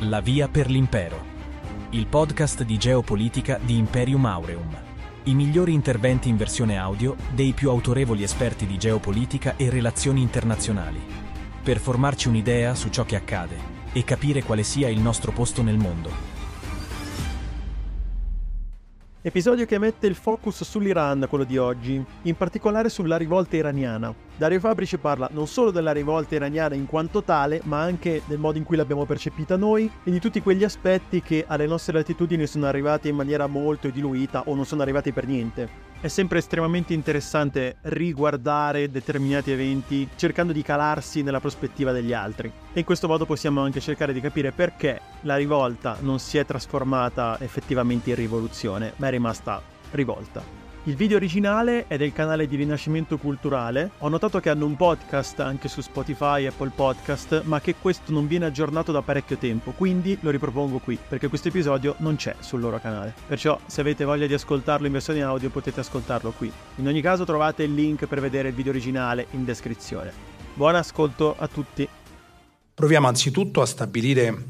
La via per l'impero. Il podcast di geopolitica di Imperium Aureum. I migliori interventi in versione audio dei più autorevoli esperti di geopolitica e relazioni internazionali. Per formarci un'idea su ciò che accade e capire quale sia il nostro posto nel mondo. Episodio che mette il focus sull'Iran, quello di oggi, in particolare sulla rivolta iraniana. Dario Fabrici parla non solo della rivolta iraniana in quanto tale, ma anche del modo in cui l'abbiamo percepita noi e di tutti quegli aspetti che alle nostre latitudini sono arrivati in maniera molto diluita o non sono arrivati per niente. È sempre estremamente interessante riguardare determinati eventi cercando di calarsi nella prospettiva degli altri. E in questo modo possiamo anche cercare di capire perché la rivolta non si è trasformata effettivamente in rivoluzione, ma è rimasta rivolta. Il video originale è del canale di Rinascimento Culturale. Ho notato che hanno un podcast anche su Spotify e Apple Podcast, ma che questo non viene aggiornato da parecchio tempo, quindi lo ripropongo qui, perché questo episodio non c'è sul loro canale. Perciò se avete voglia di ascoltarlo in versione audio potete ascoltarlo qui. In ogni caso trovate il link per vedere il video originale in descrizione. Buon ascolto a tutti. Proviamo anzitutto a stabilire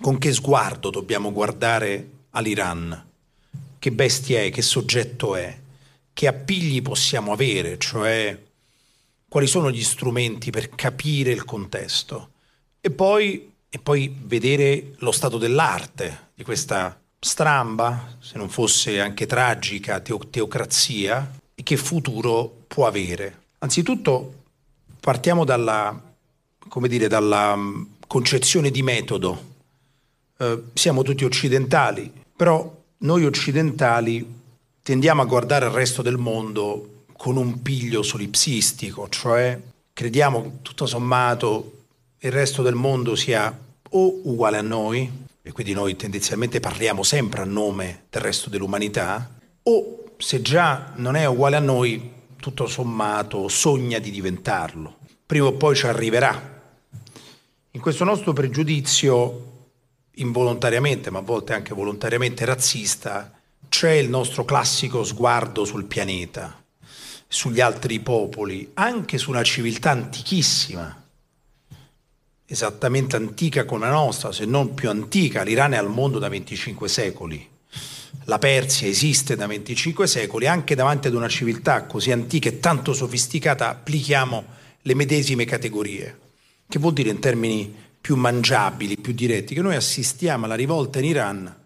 con che sguardo dobbiamo guardare all'Iran che bestia è, che soggetto è, che appigli possiamo avere, cioè quali sono gli strumenti per capire il contesto e poi, e poi vedere lo stato dell'arte di questa stramba, se non fosse anche tragica, teo- teocrazia e che futuro può avere. Anzitutto partiamo dalla, dire, dalla mm, concezione di metodo. Eh, siamo tutti occidentali, però noi occidentali tendiamo a guardare il resto del mondo con un piglio solipsistico, cioè crediamo tutto sommato il resto del mondo sia o uguale a noi, e quindi noi tendenzialmente parliamo sempre a nome del resto dell'umanità, o se già non è uguale a noi, tutto sommato sogna di diventarlo. Prima o poi ci arriverà. In questo nostro pregiudizio involontariamente, ma a volte anche volontariamente razzista, c'è il nostro classico sguardo sul pianeta, sugli altri popoli, anche su una civiltà antichissima, esattamente antica come la nostra, se non più antica. L'Iran è al mondo da 25 secoli. La Persia esiste da 25 secoli, anche davanti ad una civiltà così antica e tanto sofisticata applichiamo le medesime categorie. Che vuol dire in termini più mangiabili, più diretti, che noi assistiamo alla rivolta in Iran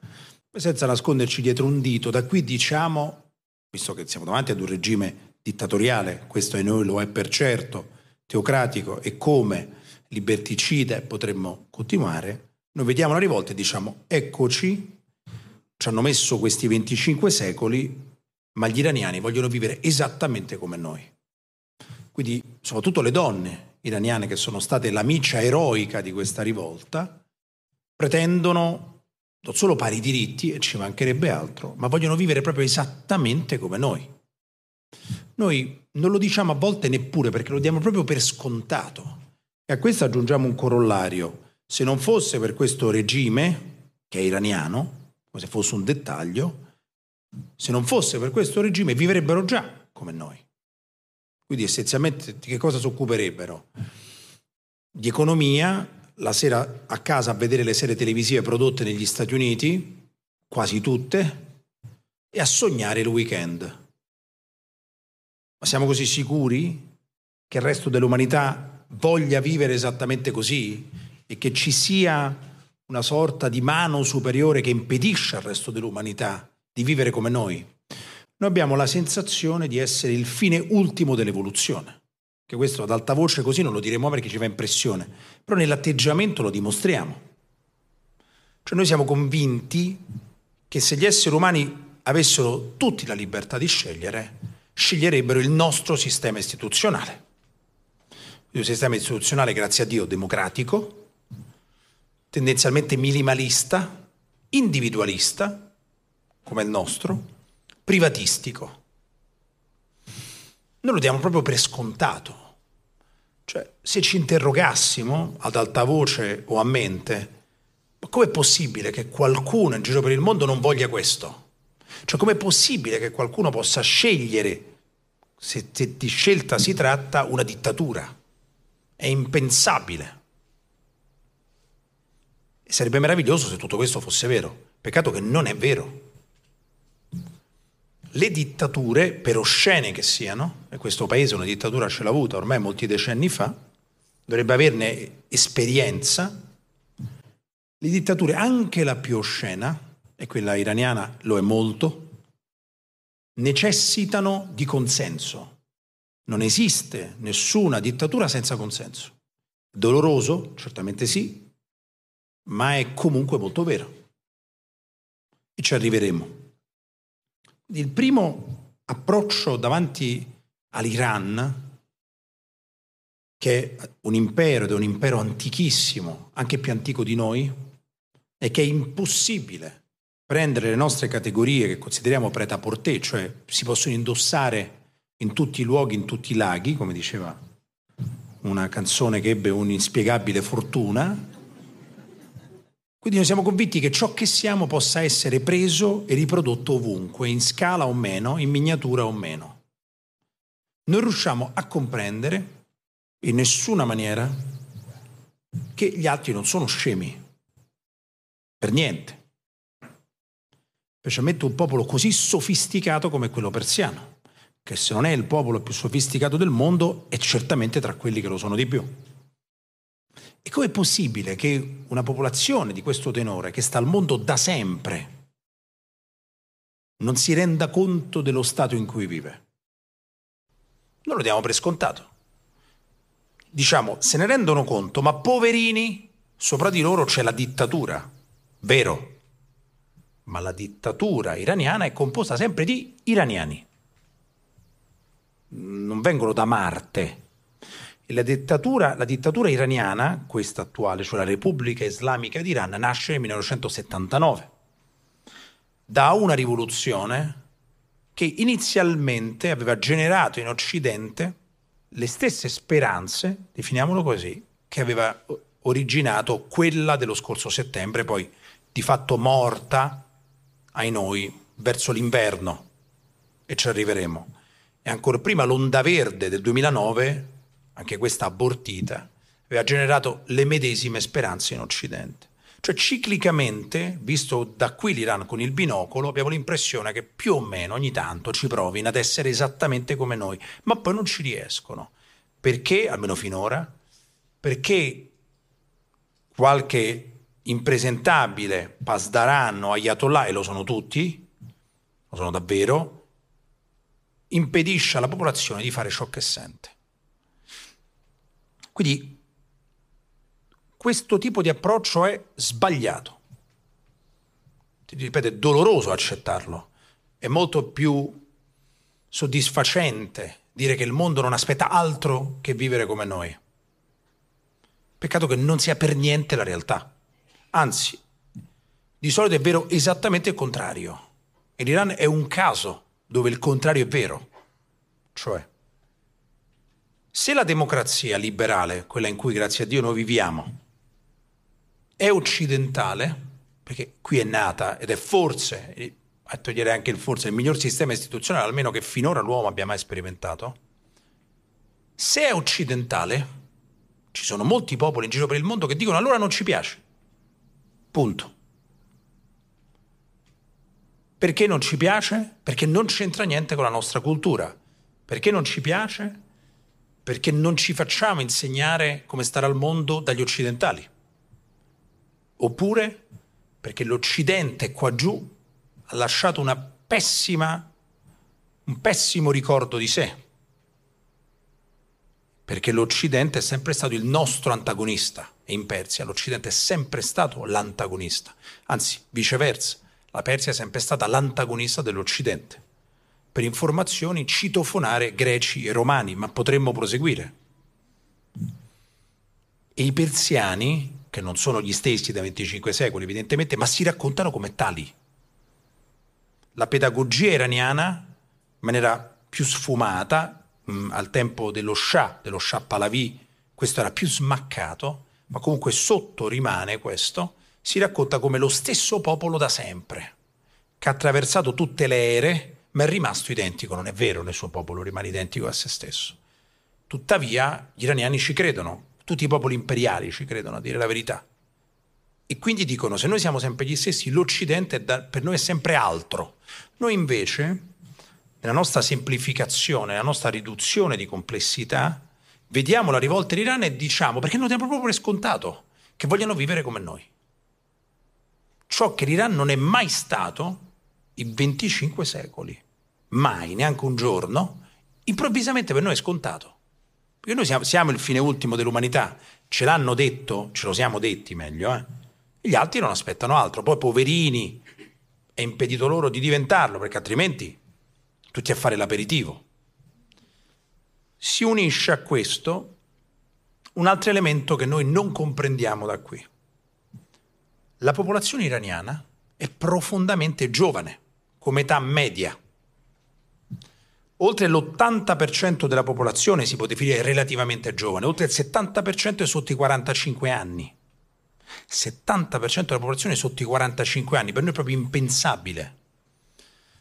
senza nasconderci dietro un dito. Da qui diciamo, visto che siamo davanti ad un regime dittatoriale, questo e noi lo è per certo, teocratico e come liberticida potremmo continuare, noi vediamo la rivolta e diciamo eccoci, ci hanno messo questi 25 secoli, ma gli iraniani vogliono vivere esattamente come noi. Quindi soprattutto le donne iraniane che sono state la miccia eroica di questa rivolta, pretendono non solo pari diritti, e ci mancherebbe altro, ma vogliono vivere proprio esattamente come noi. Noi non lo diciamo a volte neppure perché lo diamo proprio per scontato. E a questo aggiungiamo un corollario. Se non fosse per questo regime, che è iraniano, come se fosse un dettaglio, se non fosse per questo regime vivrebbero già come noi. Quindi essenzialmente di che cosa si occuperebbero? Di economia, la sera a casa a vedere le serie televisive prodotte negli Stati Uniti, quasi tutte, e a sognare il weekend. Ma siamo così sicuri che il resto dell'umanità voglia vivere esattamente così e che ci sia una sorta di mano superiore che impedisce al resto dell'umanità di vivere come noi? Noi abbiamo la sensazione di essere il fine ultimo dell'evoluzione. Che questo ad alta voce così non lo diremo perché ci fa impressione, però nell'atteggiamento lo dimostriamo. Cioè noi siamo convinti che se gli esseri umani avessero tutti la libertà di scegliere, sceglierebbero il nostro sistema istituzionale. Un sistema istituzionale, grazie a Dio, democratico, tendenzialmente minimalista, individualista, come il nostro, privatistico. Noi lo diamo proprio per scontato. Cioè, se ci interrogassimo ad alta voce o a mente, ma com'è possibile che qualcuno in giro per il mondo non voglia questo? Cioè, com'è possibile che qualcuno possa scegliere, se di scelta si tratta, una dittatura? È impensabile. E sarebbe meraviglioso se tutto questo fosse vero. Peccato che non è vero. Le dittature, per oscene che siano, e questo paese una dittatura ce l'ha avuta ormai molti decenni fa, dovrebbe averne esperienza, le dittature, anche la più oscena, e quella iraniana lo è molto, necessitano di consenso. Non esiste nessuna dittatura senza consenso. Doloroso? Certamente sì, ma è comunque molto vero. E ci arriveremo. Il primo approccio davanti all'Iran, che è un impero ed è un impero antichissimo, anche più antico di noi, è che è impossibile prendere le nostre categorie che consideriamo preta porté, cioè si possono indossare in tutti i luoghi, in tutti i laghi, come diceva una canzone che ebbe un'inspiegabile fortuna. Quindi noi siamo convinti che ciò che siamo possa essere preso e riprodotto ovunque, in scala o meno, in miniatura o meno. Non riusciamo a comprendere in nessuna maniera che gli altri non sono scemi, per niente. Specialmente un popolo così sofisticato come quello persiano che se non è il popolo più sofisticato del mondo, è certamente tra quelli che lo sono di più. E com'è possibile che una popolazione di questo tenore, che sta al mondo da sempre, non si renda conto dello stato in cui vive? Non lo diamo per scontato. Diciamo, se ne rendono conto, ma poverini, sopra di loro c'è la dittatura. Vero. Ma la dittatura iraniana è composta sempre di iraniani non vengono da Marte. La dittatura, la dittatura iraniana, questa attuale, cioè la Repubblica Islamica d'Iran, nasce nel 1979 da una rivoluzione che inizialmente aveva generato in Occidente le stesse speranze, definiamolo così, che aveva originato quella dello scorso settembre, poi di fatto morta ai noi verso l'inverno, e ci arriveremo. E ancora prima l'onda verde del 2009, anche questa abortita, aveva generato le medesime speranze in Occidente. Cioè ciclicamente, visto da qui l'Iran con il binocolo, abbiamo l'impressione che più o meno ogni tanto ci provino ad essere esattamente come noi, ma poi non ci riescono. Perché, almeno finora? Perché qualche impresentabile Pasdaran o Ayatollah, e lo sono tutti, lo sono davvero, impedisce alla popolazione di fare ciò che sente. Quindi questo tipo di approccio è sbagliato. Ti ripeto, è doloroso accettarlo, è molto più soddisfacente dire che il mondo non aspetta altro che vivere come noi. Peccato che non sia per niente la realtà. Anzi, di solito è vero esattamente il contrario. E l'Iran è un caso dove il contrario è vero. Cioè, se la democrazia liberale, quella in cui grazie a Dio noi viviamo, è occidentale, perché qui è nata ed è forse, a togliere anche il forse, il miglior sistema istituzionale almeno che finora l'uomo abbia mai sperimentato, se è occidentale, ci sono molti popoli in giro per il mondo che dicono allora non ci piace. Punto. Perché non ci piace? Perché non c'entra niente con la nostra cultura. Perché non ci piace? Perché non ci facciamo insegnare come stare al mondo dagli occidentali. Oppure perché l'Occidente qua giù ha lasciato una pessima, un pessimo ricordo di sé. Perché l'Occidente è sempre stato il nostro antagonista e in Persia l'Occidente è sempre stato l'antagonista. Anzi, viceversa, la Persia è sempre stata l'antagonista dell'Occidente per informazioni citofonare greci e romani, ma potremmo proseguire. E i persiani, che non sono gli stessi da 25 secoli evidentemente, ma si raccontano come tali. La pedagogia iraniana, in maniera più sfumata, mh, mm, al tempo dello Shah, dello Shah Pahlavi, questo era più smaccato, ma comunque sotto rimane questo, si racconta come lo stesso popolo da sempre, che ha attraversato tutte le ere, ma è rimasto identico, non è vero, nel suo popolo rimane identico a se stesso. Tuttavia gli iraniani ci credono, tutti i popoli imperiali ci credono, a dire la verità. e quindi dicono se noi siamo sempre gli stessi, l'Occidente da, per noi è sempre altro. Noi invece, nella nostra semplificazione, nella nostra riduzione di complessità, vediamo la rivolta in Iran e diciamo, perché noi diamo proprio per scontato, che vogliono vivere come noi. Ciò che l'Iran non è mai stato in 25 secoli, mai, neanche un giorno, improvvisamente per noi è scontato. Perché noi siamo, siamo il fine ultimo dell'umanità, ce l'hanno detto, ce lo siamo detti meglio, eh? gli altri non aspettano altro. Poi poverini, è impedito loro di diventarlo, perché altrimenti tutti a fare l'aperitivo. Si unisce a questo un altro elemento che noi non comprendiamo da qui. La popolazione iraniana è profondamente giovane, come età media. Oltre l'80% della popolazione si può definire relativamente giovane, oltre il 70% è sotto i 45 anni. 70% della popolazione è sotto i 45 anni, per noi è proprio impensabile.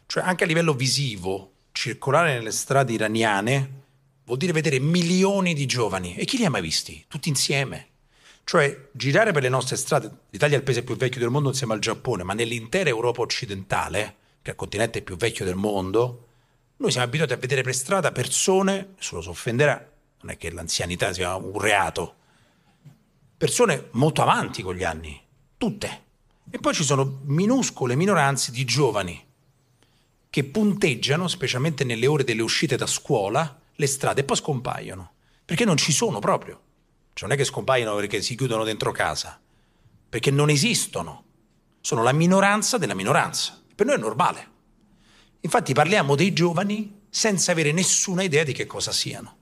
Cioè anche a livello visivo, circolare nelle strade iraniane vuol dire vedere milioni di giovani. E chi li ha mai visti? Tutti insieme. Cioè girare per le nostre strade, l'Italia è il paese più vecchio del mondo insieme al Giappone, ma nell'intera Europa occidentale, che è il continente più vecchio del mondo, noi siamo abituati a vedere per strada persone, nessuno si offenderà, non è che l'anzianità sia un reato, persone molto avanti con gli anni, tutte. E poi ci sono minuscole minoranze di giovani che punteggiano, specialmente nelle ore delle uscite da scuola, le strade e poi scompaiono, perché non ci sono proprio. Cioè non è che scompaiono perché si chiudono dentro casa, perché non esistono. Sono la minoranza della minoranza. Per noi è normale. Infatti parliamo dei giovani senza avere nessuna idea di che cosa siano.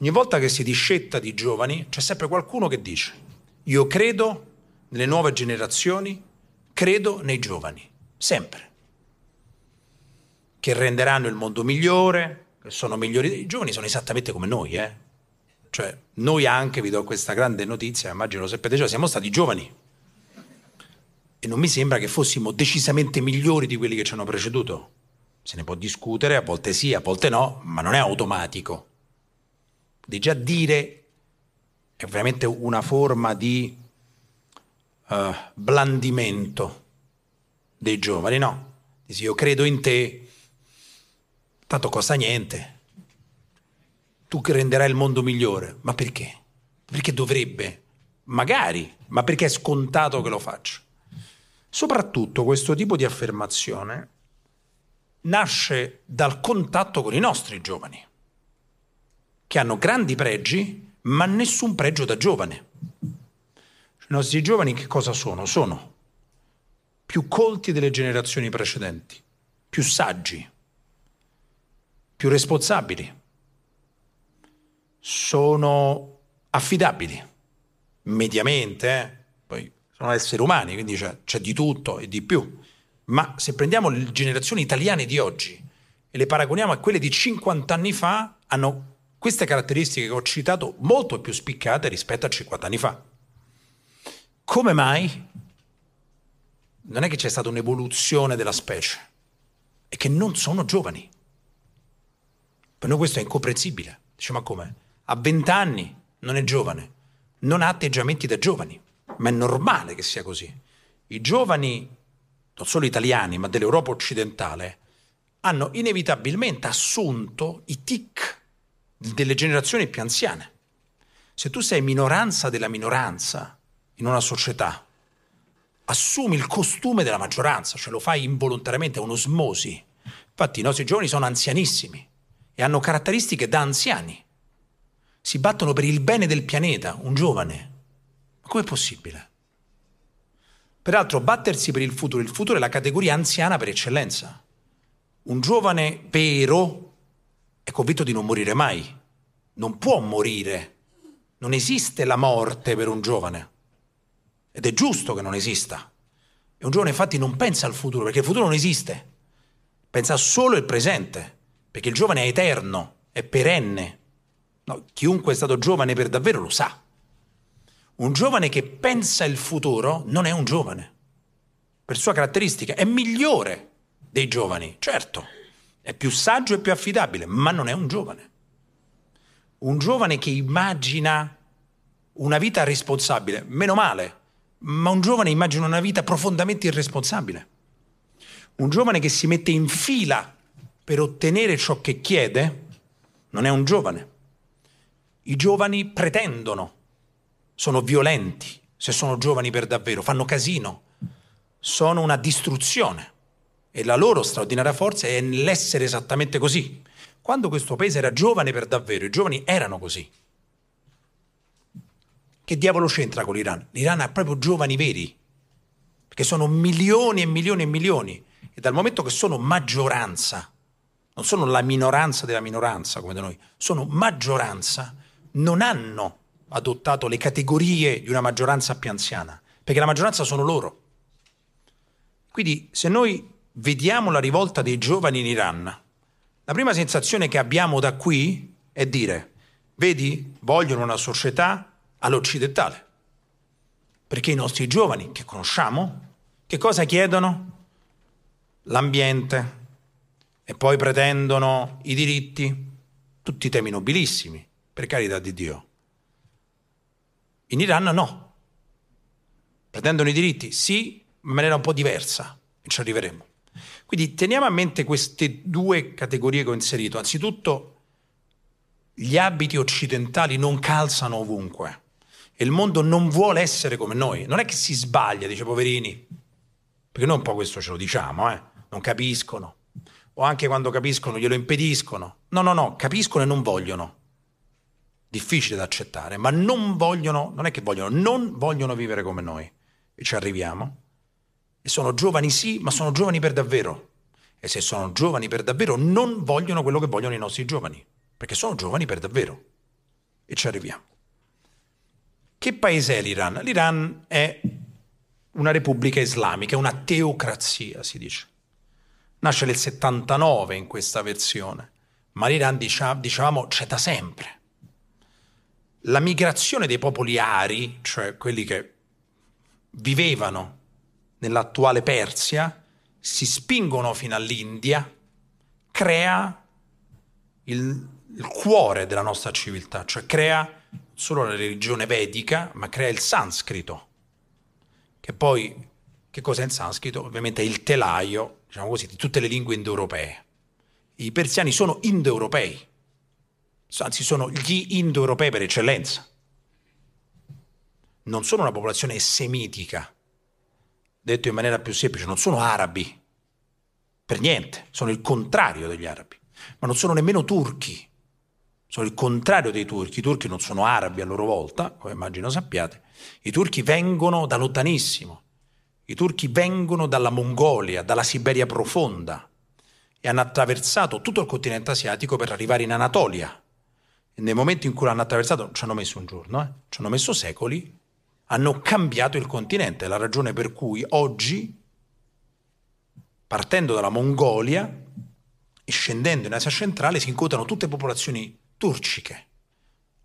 Ogni volta che si discetta di giovani c'è sempre qualcuno che dice io credo nelle nuove generazioni, credo nei giovani, sempre. Che renderanno il mondo migliore, che sono migliori. I giovani sono esattamente come noi, eh? Cioè, noi anche, vi do questa grande notizia, immagino lo sapete già, siamo stati giovani. E non mi sembra che fossimo decisamente migliori di quelli che ci hanno preceduto se ne può discutere, a volte sì, a volte no, ma non è automatico. Di già dire è veramente una forma di uh, blandimento dei giovani, no? Dici io credo in te, tanto costa niente, tu renderai il mondo migliore, ma perché? Perché dovrebbe? Magari, ma perché è scontato che lo faccia? Soprattutto questo tipo di affermazione nasce dal contatto con i nostri giovani, che hanno grandi pregi, ma nessun pregio da giovane. I nostri giovani che cosa sono? Sono più colti delle generazioni precedenti, più saggi, più responsabili, sono affidabili, mediamente, eh? poi sono esseri umani, quindi c'è, c'è di tutto e di più ma se prendiamo le generazioni italiane di oggi e le paragoniamo a quelle di 50 anni fa, hanno queste caratteristiche che ho citato molto più spiccate rispetto a 50 anni fa. Come mai? Non è che c'è stata un'evoluzione della specie, è che non sono giovani. Per noi questo è incomprensibile. Dice, ma come? A 20 anni non è giovane, non ha atteggiamenti da giovani, ma è normale che sia così. I giovani non solo italiani, ma dell'Europa occidentale, hanno inevitabilmente assunto i tic delle generazioni più anziane. Se tu sei minoranza della minoranza in una società, assumi il costume della maggioranza, cioè lo fai involontariamente, è un'osmosi. Infatti i nostri giovani sono anzianissimi e hanno caratteristiche da anziani. Si battono per il bene del pianeta, un giovane. Ma com'è possibile? Peraltro, battersi per il futuro, il futuro è la categoria anziana per eccellenza. Un giovane vero è convinto di non morire mai, non può morire, non esiste la morte per un giovane. Ed è giusto che non esista. E un giovane infatti non pensa al futuro, perché il futuro non esiste. Pensa solo al presente, perché il giovane è eterno, è perenne. No, chiunque è stato giovane per davvero lo sa. Un giovane che pensa il futuro non è un giovane. Per sua caratteristica è migliore dei giovani, certo. È più saggio e più affidabile, ma non è un giovane. Un giovane che immagina una vita responsabile, meno male, ma un giovane immagina una vita profondamente irresponsabile. Un giovane che si mette in fila per ottenere ciò che chiede non è un giovane. I giovani pretendono, sono violenti, se sono giovani per davvero, fanno casino, sono una distruzione e la loro straordinaria forza è nell'essere esattamente così. Quando questo paese era giovane per davvero, i giovani erano così. Che diavolo c'entra con l'Iran? L'Iran ha proprio giovani veri, perché sono milioni e milioni e milioni, e dal momento che sono maggioranza, non sono la minoranza della minoranza come da noi, sono maggioranza, non hanno adottato le categorie di una maggioranza più anziana, perché la maggioranza sono loro. Quindi se noi vediamo la rivolta dei giovani in Iran, la prima sensazione che abbiamo da qui è dire, vedi, vogliono una società all'occidentale. Perché i nostri giovani che conosciamo, che cosa chiedono? L'ambiente e poi pretendono i diritti, tutti temi nobilissimi, per carità di Dio. In Iran no. Pretendono i diritti, sì, in maniera un po' diversa, e ci arriveremo. Quindi teniamo a mente queste due categorie che ho inserito. Anzitutto, gli abiti occidentali non calzano ovunque e il mondo non vuole essere come noi. Non è che si sbaglia, dice poverini, perché noi un po' questo ce lo diciamo, eh? non capiscono. O anche quando capiscono glielo impediscono. No, no, no, capiscono e non vogliono. Difficile da accettare, ma non vogliono, non è che vogliono, non vogliono vivere come noi. E ci arriviamo. E sono giovani sì, ma sono giovani per davvero. E se sono giovani per davvero, non vogliono quello che vogliono i nostri giovani, perché sono giovani per davvero. E ci arriviamo. Che paese è l'Iran? L'Iran è una repubblica islamica, una teocrazia, si dice. Nasce nel 79 in questa versione, ma l'Iran, dicevamo, c'è da sempre. La migrazione dei popoli ari, cioè quelli che vivevano nell'attuale Persia, si spingono fino all'India, crea il, il cuore della nostra civiltà, cioè crea solo la religione vedica, ma crea il sanscrito, che poi, che cos'è il sanscrito? Ovviamente è il telaio, diciamo così, di tutte le lingue indoeuropee. I persiani sono indoeuropei, anzi sono gli indoeuropei per eccellenza. Non sono una popolazione semitica, detto in maniera più semplice, non sono arabi, per niente, sono il contrario degli arabi, ma non sono nemmeno turchi, sono il contrario dei turchi. I turchi non sono arabi a loro volta, come immagino sappiate. I turchi vengono da lontanissimo. I turchi vengono dalla Mongolia, dalla Siberia profonda e hanno attraversato tutto il continente asiatico per arrivare in Anatolia. Nel momento in cui l'hanno attraversato, ci hanno messo un giorno, eh? ci hanno messo secoli, hanno cambiato il continente. È la ragione per cui oggi, partendo dalla Mongolia e scendendo in Asia centrale, si incontrano tutte popolazioni turciche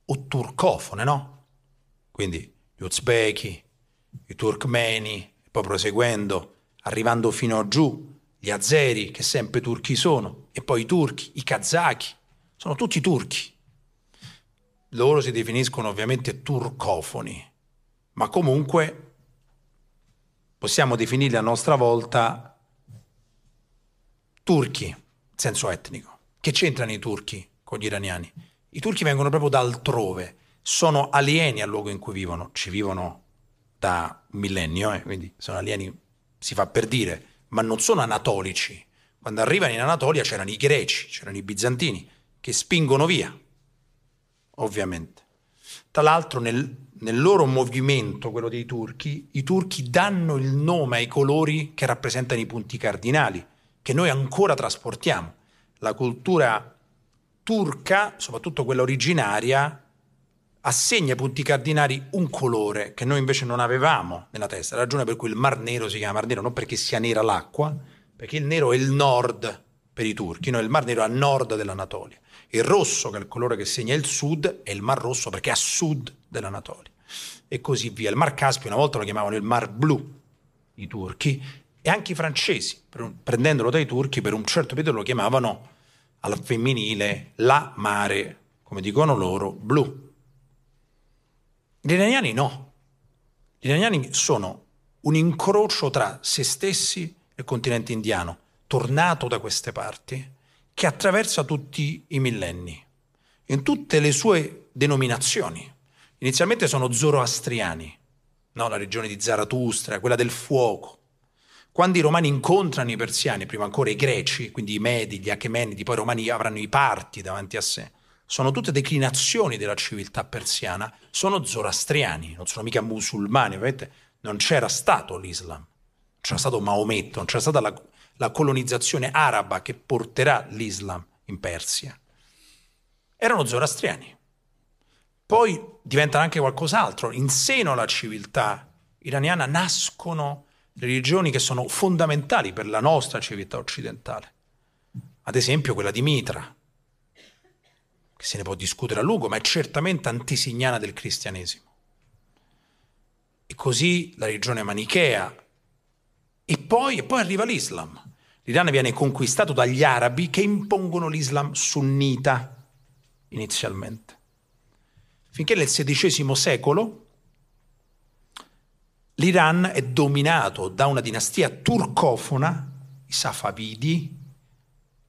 o turcofone, no? Quindi gli uzbeki, i turkmeni, poi proseguendo, arrivando fino a giù, gli azeri, che sempre turchi sono, e poi i turchi, i kazaki, sono tutti turchi. Loro si definiscono ovviamente turcofoni, ma comunque possiamo definirli a nostra volta turchi, senso etnico. Che c'entrano i turchi? con gli iraniani. I turchi vengono proprio da altrove, sono alieni al luogo in cui vivono, ci vivono da un millennio, eh, quindi sono alieni, si fa per dire, ma non sono anatolici. Quando arrivano in Anatolia c'erano i greci, c'erano i bizantini, che spingono via, ovviamente. Tra l'altro nel, nel loro movimento, quello dei turchi, i turchi danno il nome ai colori che rappresentano i punti cardinali, che noi ancora trasportiamo. La cultura turca, soprattutto quella originaria, assegna ai punti cardinali un colore che noi invece non avevamo nella testa. La ragione per cui il Mar Nero si chiama Mar Nero non perché sia nera l'acqua, perché il nero è il nord per i turchi, no? il Mar Nero è a nord dell'Anatolia. Il rosso, che è il colore che segna il sud, è il Mar Rosso perché è a sud dell'Anatolia. E così via. Il Mar Caspio una volta lo chiamavano il Mar Blu, i turchi, e anche i francesi, prendendolo dai turchi, per un certo periodo lo chiamavano al femminile la mare, come dicono loro, blu. Gli iraniani no. Gli iraniani sono un incrocio tra se stessi e il continente indiano, tornato da queste parti, che attraversa tutti i millenni, in tutte le sue denominazioni. Inizialmente sono zoroastriani, no? la regione di Zarathustra, quella del fuoco. Quando i romani incontrano i persiani, prima ancora i greci, quindi i Medi, gli Achemenidi, poi i romani avranno i parti davanti a sé, sono tutte declinazioni della civiltà persiana, sono zoroastriani, non sono mica musulmani, ovviamente non c'era stato l'Islam, c'era stato Maometto, non c'era stata la, la colonizzazione araba che porterà l'Islam in Persia. Erano zoroastriani. Poi diventano anche qualcos'altro. In seno alla civiltà iraniana nascono religioni che sono fondamentali per la nostra civiltà occidentale. Ad esempio quella di Mitra, che se ne può discutere a lungo, ma è certamente antisignana del cristianesimo. E così la religione manichea. E poi, e poi arriva l'Islam. L'Iran viene conquistato dagli arabi che impongono l'Islam sunnita inizialmente. Finché nel XVI secolo l'Iran è dominato da una dinastia turcofona, i Safavidi,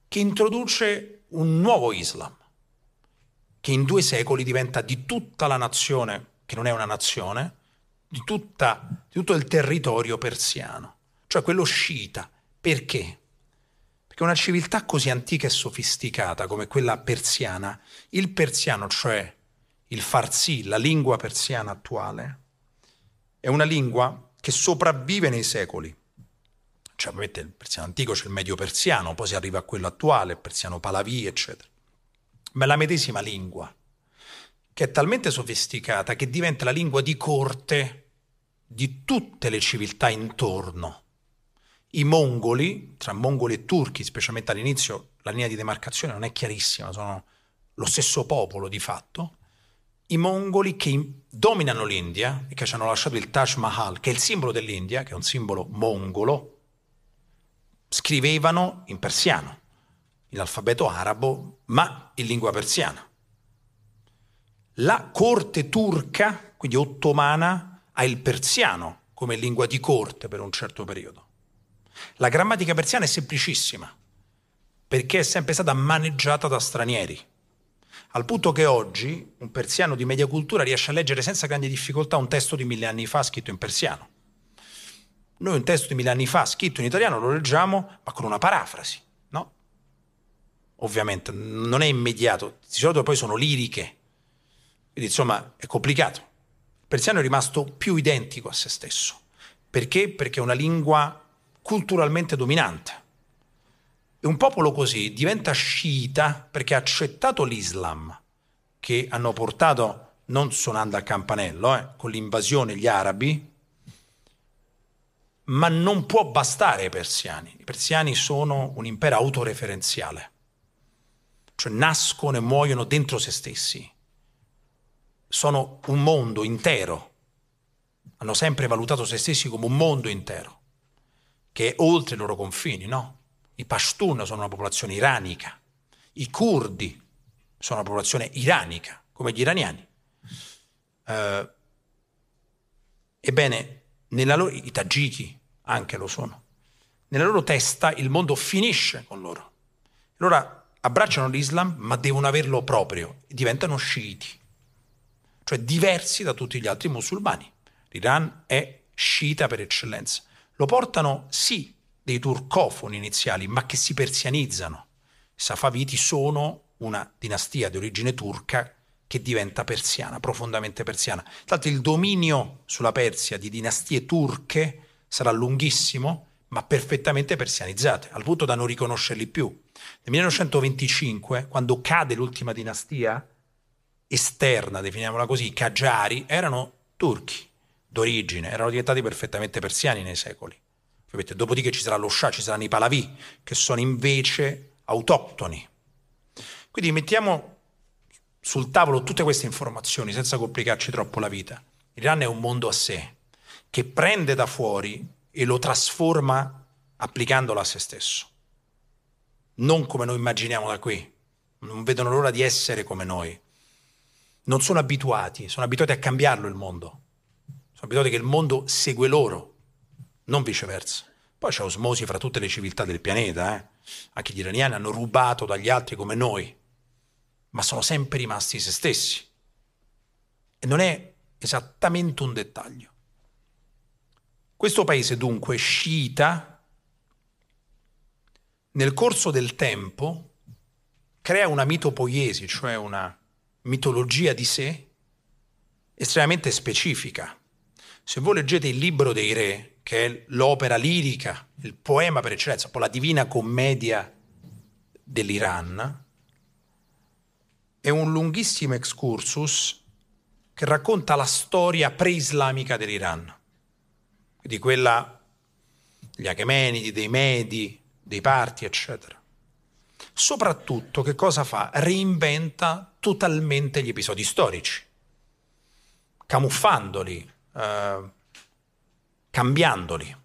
che introduce un nuovo Islam, che in due secoli diventa di tutta la nazione, che non è una nazione, di, tutta, di tutto il territorio persiano, cioè quello sciita. Perché? Perché una civiltà così antica e sofisticata come quella persiana, il persiano, cioè il farsi, la lingua persiana attuale, è una lingua che sopravvive nei secoli. Cioè, ovviamente il persiano antico c'è il medio persiano, poi si arriva a quello attuale, il persiano Palavi, eccetera. Ma è la medesima lingua, che è talmente sofisticata che diventa la lingua di corte di tutte le civiltà intorno. I mongoli, tra mongoli e turchi, specialmente all'inizio, la linea di demarcazione non è chiarissima, sono lo stesso popolo di fatto, i mongoli che dominano l'India e che ci hanno lasciato il Taj Mahal, che è il simbolo dell'India, che è un simbolo mongolo, scrivevano in persiano, in alfabeto arabo, ma in lingua persiana. La corte turca, quindi ottomana, ha il persiano come lingua di corte per un certo periodo. La grammatica persiana è semplicissima, perché è sempre stata maneggiata da stranieri al punto che oggi un persiano di media cultura riesce a leggere senza grandi difficoltà un testo di mille anni fa scritto in persiano. Noi un testo di mille anni fa scritto in italiano lo leggiamo, ma con una parafrasi, no? Ovviamente non è immediato, di solito poi sono liriche, quindi insomma è complicato. Il persiano è rimasto più identico a se stesso. Perché? Perché è una lingua culturalmente dominante e un popolo così diventa sciita perché ha accettato l'Islam che hanno portato, non suonando al campanello, eh, con l'invasione gli arabi, ma non può bastare ai persiani. I persiani sono un impero autoreferenziale, cioè nascono e muoiono dentro se stessi. Sono un mondo intero. Hanno sempre valutato se stessi come un mondo intero, che è oltre i loro confini, no? I Pashtun sono una popolazione iranica, i curdi sono una popolazione iranica, come gli iraniani. Eh, ebbene, loro, i tagiki anche lo sono. Nella loro testa il mondo finisce con loro. Allora abbracciano l'Islam, ma devono averlo proprio diventano sciiti, cioè diversi da tutti gli altri musulmani. L'Iran è sciita per eccellenza. Lo portano sì dei turcofoni iniziali, ma che si persianizzano. I Safaviti sono una dinastia di origine turca che diventa persiana, profondamente persiana. L'altro il dominio sulla Persia di dinastie turche sarà lunghissimo, ma perfettamente persianizzate, al punto da non riconoscerli più. Nel 1925, quando cade l'ultima dinastia esterna, definiamola così, i Qajar, erano turchi d'origine, erano diventati perfettamente persiani nei secoli. Dopodiché ci sarà lo Shah, ci saranno i Pahlavi, che sono invece autoctoni. Quindi mettiamo sul tavolo tutte queste informazioni senza complicarci troppo la vita. L'Iran è un mondo a sé, che prende da fuori e lo trasforma applicandolo a se stesso. Non come noi immaginiamo da qui. Non vedono l'ora di essere come noi. Non sono abituati, sono abituati a cambiarlo il mondo. Abituati che il mondo segue loro, non viceversa. Poi c'è osmosi fra tutte le civiltà del pianeta, eh? anche gli iraniani hanno rubato dagli altri come noi, ma sono sempre rimasti se stessi. E non è esattamente un dettaglio. Questo paese dunque sciita nel corso del tempo crea una mitopoiesi, cioè una mitologia di sé estremamente specifica. Se voi leggete il libro dei re, che è l'opera lirica, il poema per eccellenza, poi la divina commedia dell'Iran, è un lunghissimo excursus che racconta la storia pre-islamica dell'Iran, di quella degli Achemenidi, dei Medi, dei Parti, eccetera. Soprattutto che cosa fa? Reinventa totalmente gli episodi storici, camuffandoli, eh, cambiandoli.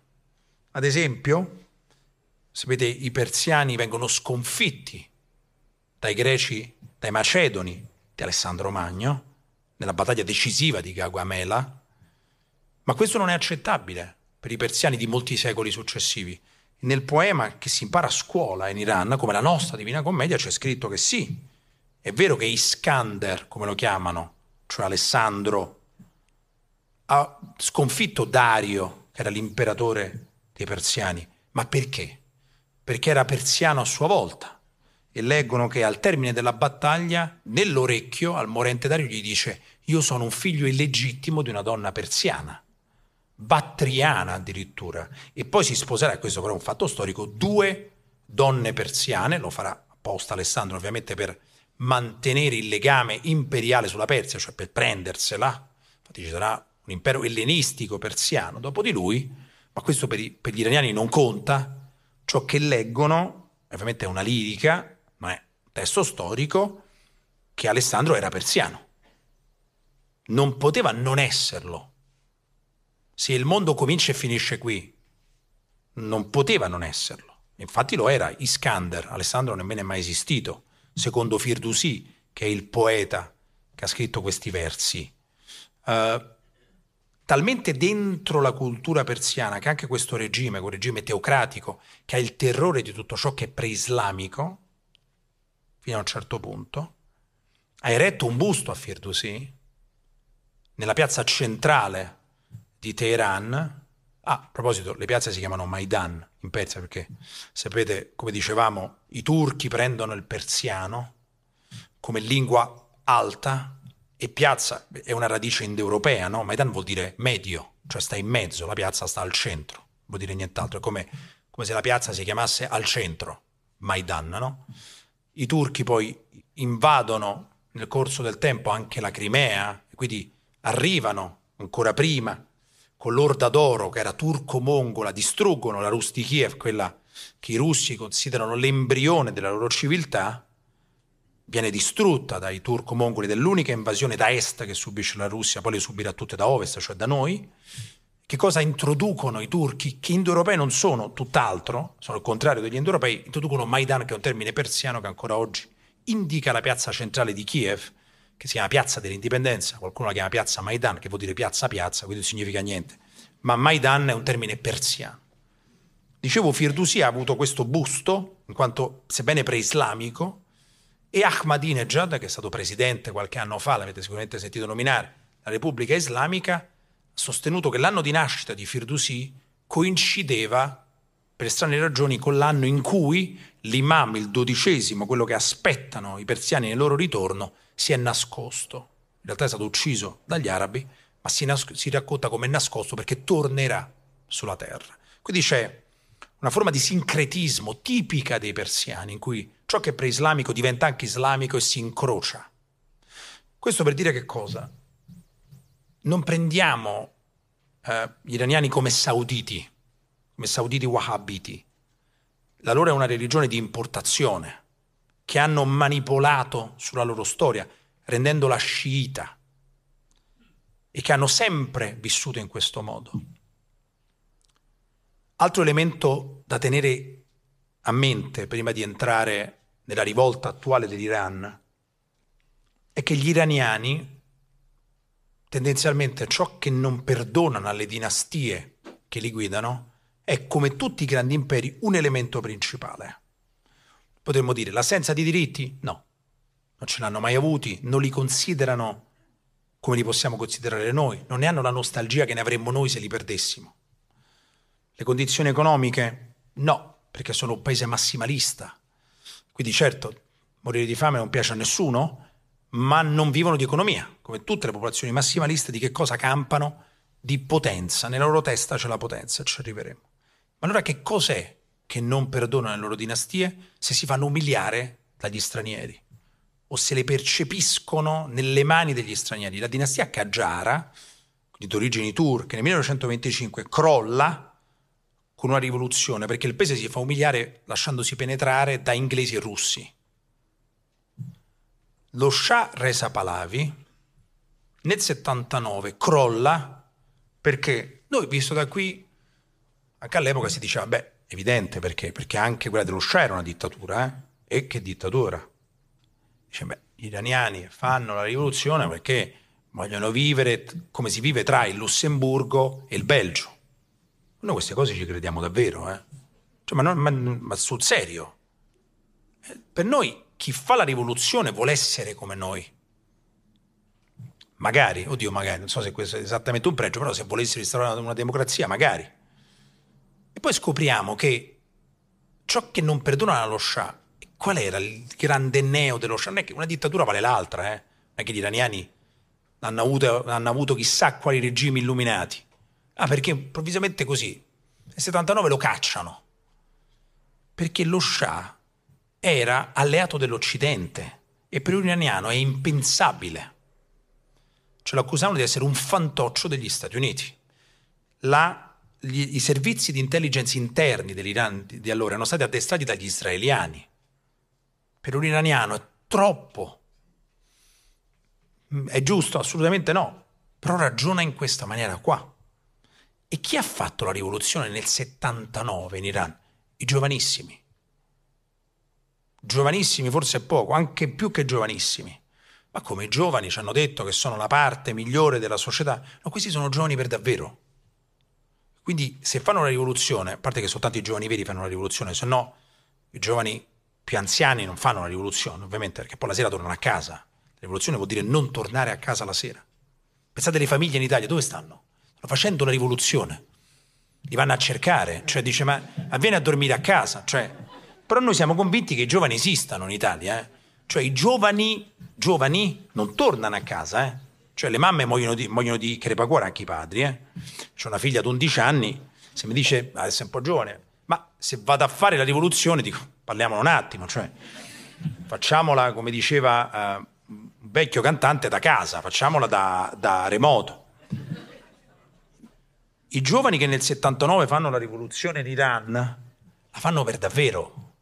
Ad esempio, sapete, i persiani vengono sconfitti dai greci, dai macedoni di Alessandro Magno, nella battaglia decisiva di Gaugamela, ma questo non è accettabile per i persiani di molti secoli successivi. Nel poema che si impara a scuola in Iran, come la nostra Divina Commedia, c'è scritto che sì, è vero che Iskander, come lo chiamano, cioè Alessandro, ha sconfitto Dario, che era l'imperatore dei persiani, ma perché? Perché era persiano a sua volta. E leggono che al termine della battaglia, nell'orecchio al morente Dario gli dice io sono un figlio illegittimo di una donna persiana, battriana addirittura, e poi si sposerà, questo però è un fatto storico, due donne persiane, lo farà apposta Alessandro ovviamente per mantenere il legame imperiale sulla Persia, cioè per prendersela, infatti ci sarà un impero ellenistico persiano dopo di lui, ma questo per, i, per gli iraniani non conta, ciò che leggono ovviamente è una lirica, ma è un testo storico, che Alessandro era persiano. Non poteva non esserlo. Se il mondo comincia e finisce qui, non poteva non esserlo. Infatti lo era. Iskander, Alessandro nemmeno è mai esistito, secondo Firdusi, che è il poeta che ha scritto questi versi. Uh, talmente dentro la cultura persiana che anche questo regime, quel regime teocratico, che ha il terrore di tutto ciò che è preislamico, fino a un certo punto, ha eretto un busto a Firdusi nella piazza centrale di Teheran. Ah, a proposito, le piazze si chiamano Maidan in Persia perché, sapete, come dicevamo, i turchi prendono il persiano come lingua alta e piazza è una radice indoeuropea, no? Maidan vuol dire medio, cioè sta in mezzo, la piazza sta al centro, vuol dire nient'altro, è come, come se la piazza si chiamasse al centro, Maidan, no? I turchi poi invadono nel corso del tempo anche la Crimea, quindi arrivano ancora prima con l'Orda d'Oro, che era turco-mongola, distruggono la Rus di Kiev, quella che i russi considerano l'embrione della loro civiltà, viene distrutta dai turco-mongoli dell'unica invasione da est che subisce la Russia, poi le subirà tutte da ovest, cioè da noi. Che cosa introducono i turchi, che indoeuropei non sono tutt'altro, sono il contrario degli indoeuropei, introducono Maidan, che è un termine persiano che ancora oggi indica la piazza centrale di Kiev, che si chiama Piazza dell'Indipendenza, qualcuno la chiama Piazza Maidan, che vuol dire piazza piazza, quindi non significa niente, ma Maidan è un termine persiano. Dicevo, Firdusi ha avuto questo busto, in quanto, sebbene preislamico, e Ahmadinejad, che è stato presidente qualche anno fa, l'avete sicuramente sentito nominare, la Repubblica Islamica, ha sostenuto che l'anno di nascita di Firdusi coincideva, per strane ragioni, con l'anno in cui l'imam, il dodicesimo, quello che aspettano i persiani nel loro ritorno, si è nascosto. In realtà è stato ucciso dagli arabi, ma si, nas- si racconta come nascosto perché tornerà sulla terra. Quindi c'è una forma di sincretismo tipica dei persiani, in cui ciò che è preislamico diventa anche islamico e si incrocia. Questo per dire che cosa? Non prendiamo eh, gli iraniani come sauditi, come sauditi wahhabiti. La loro è una religione di importazione, che hanno manipolato sulla loro storia, rendendola sciita, e che hanno sempre vissuto in questo modo. Altro elemento da tenere a mente prima di entrare nella rivolta attuale dell'Iran è che gli iraniani tendenzialmente ciò che non perdonano alle dinastie che li guidano è come tutti i grandi imperi un elemento principale. Potremmo dire l'assenza di diritti? No, non ce l'hanno mai avuti, non li considerano come li possiamo considerare noi, non ne hanno la nostalgia che ne avremmo noi se li perdessimo. Le condizioni economiche? No, perché sono un paese massimalista. Quindi certo, morire di fame non piace a nessuno, ma non vivono di economia, come tutte le popolazioni massimaliste di che cosa campano? Di potenza, nella loro testa c'è la potenza, ci arriveremo. Ma allora che cos'è che non perdonano le loro dinastie se si fanno umiliare dagli stranieri? O se le percepiscono nelle mani degli stranieri? La dinastia Qajar, di origini turche, nel 1925 crolla con una rivoluzione perché il paese si fa umiliare lasciandosi penetrare da inglesi e russi. Lo Shah Reza Pahlavi nel 79 crolla perché noi visto da qui anche all'epoca si diceva beh evidente perché perché anche quella dello Shah era una dittatura eh? e che dittatura? Dice beh gli iraniani fanno la rivoluzione perché vogliono vivere come si vive tra il Lussemburgo e il Belgio noi queste cose ci crediamo davvero eh? cioè, ma, non, ma, ma sul serio eh, per noi chi fa la rivoluzione vuole essere come noi. Magari, oddio, magari, non so se questo è esattamente un pregio, però se volessero instaurare una democrazia, magari. E poi scopriamo che ciò che non perdona lo Shah, qual era il grande neo dello Shah? Non è che una dittatura vale l'altra, eh? Non è che gli iraniani hanno avuto, hanno avuto chissà quali regimi illuminati. Ah, perché improvvisamente così, nel 79 lo cacciano. Perché lo Shah era alleato dell'Occidente e per un iraniano è impensabile. Ce lo accusavano di essere un fantoccio degli Stati Uniti. La, gli, I servizi di intelligence interni dell'Iran di, allora erano stati addestrati dagli israeliani. Per un iraniano è troppo. È giusto? Assolutamente no. Però ragiona in questa maniera qua. E chi ha fatto la rivoluzione nel 79 in Iran? I giovanissimi giovanissimi forse è poco, anche più che giovanissimi. Ma come i giovani ci hanno detto che sono la parte migliore della società, no, questi sono giovani per davvero. Quindi se fanno una rivoluzione, a parte che soltanto i giovani veri fanno una rivoluzione, se no i giovani più anziani non fanno una rivoluzione, ovviamente, perché poi la sera tornano a casa. La rivoluzione vuol dire non tornare a casa la sera. Pensate alle famiglie in Italia, dove stanno? Facendo la rivoluzione. Li vanno a cercare, cioè dice ma, ma vieni a dormire a casa, cioè però noi siamo convinti che i giovani esistano in Italia, eh? cioè i giovani, giovani non tornano a casa, eh? cioè le mamme muoiono di, muoiono di crepacuore, anche i padri. Eh? C'è una figlia di 11 anni, se mi dice ah, adesso è un po' giovane, ma se vado a fare la rivoluzione, dico parliamolo un attimo, cioè facciamola come diceva uh, un vecchio cantante da casa, facciamola da, da remoto. I giovani che nel 79 fanno la rivoluzione in Iran la fanno per davvero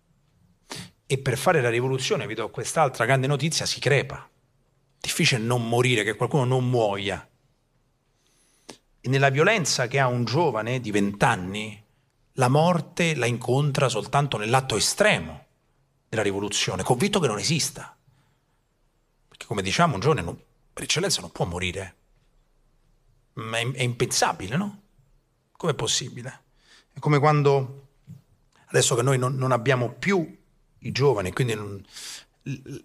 e per fare la rivoluzione, vi do quest'altra grande notizia, si crepa. Difficile non morire, che qualcuno non muoia. E nella violenza che ha un giovane di vent'anni, la morte la incontra soltanto nell'atto estremo della rivoluzione, convinto che non esista. Perché come diciamo, un giovane non, per eccellenza non può morire. Ma è, è impensabile, no? Com'è possibile? È come quando, adesso che noi non, non abbiamo più i giovani, quindi non,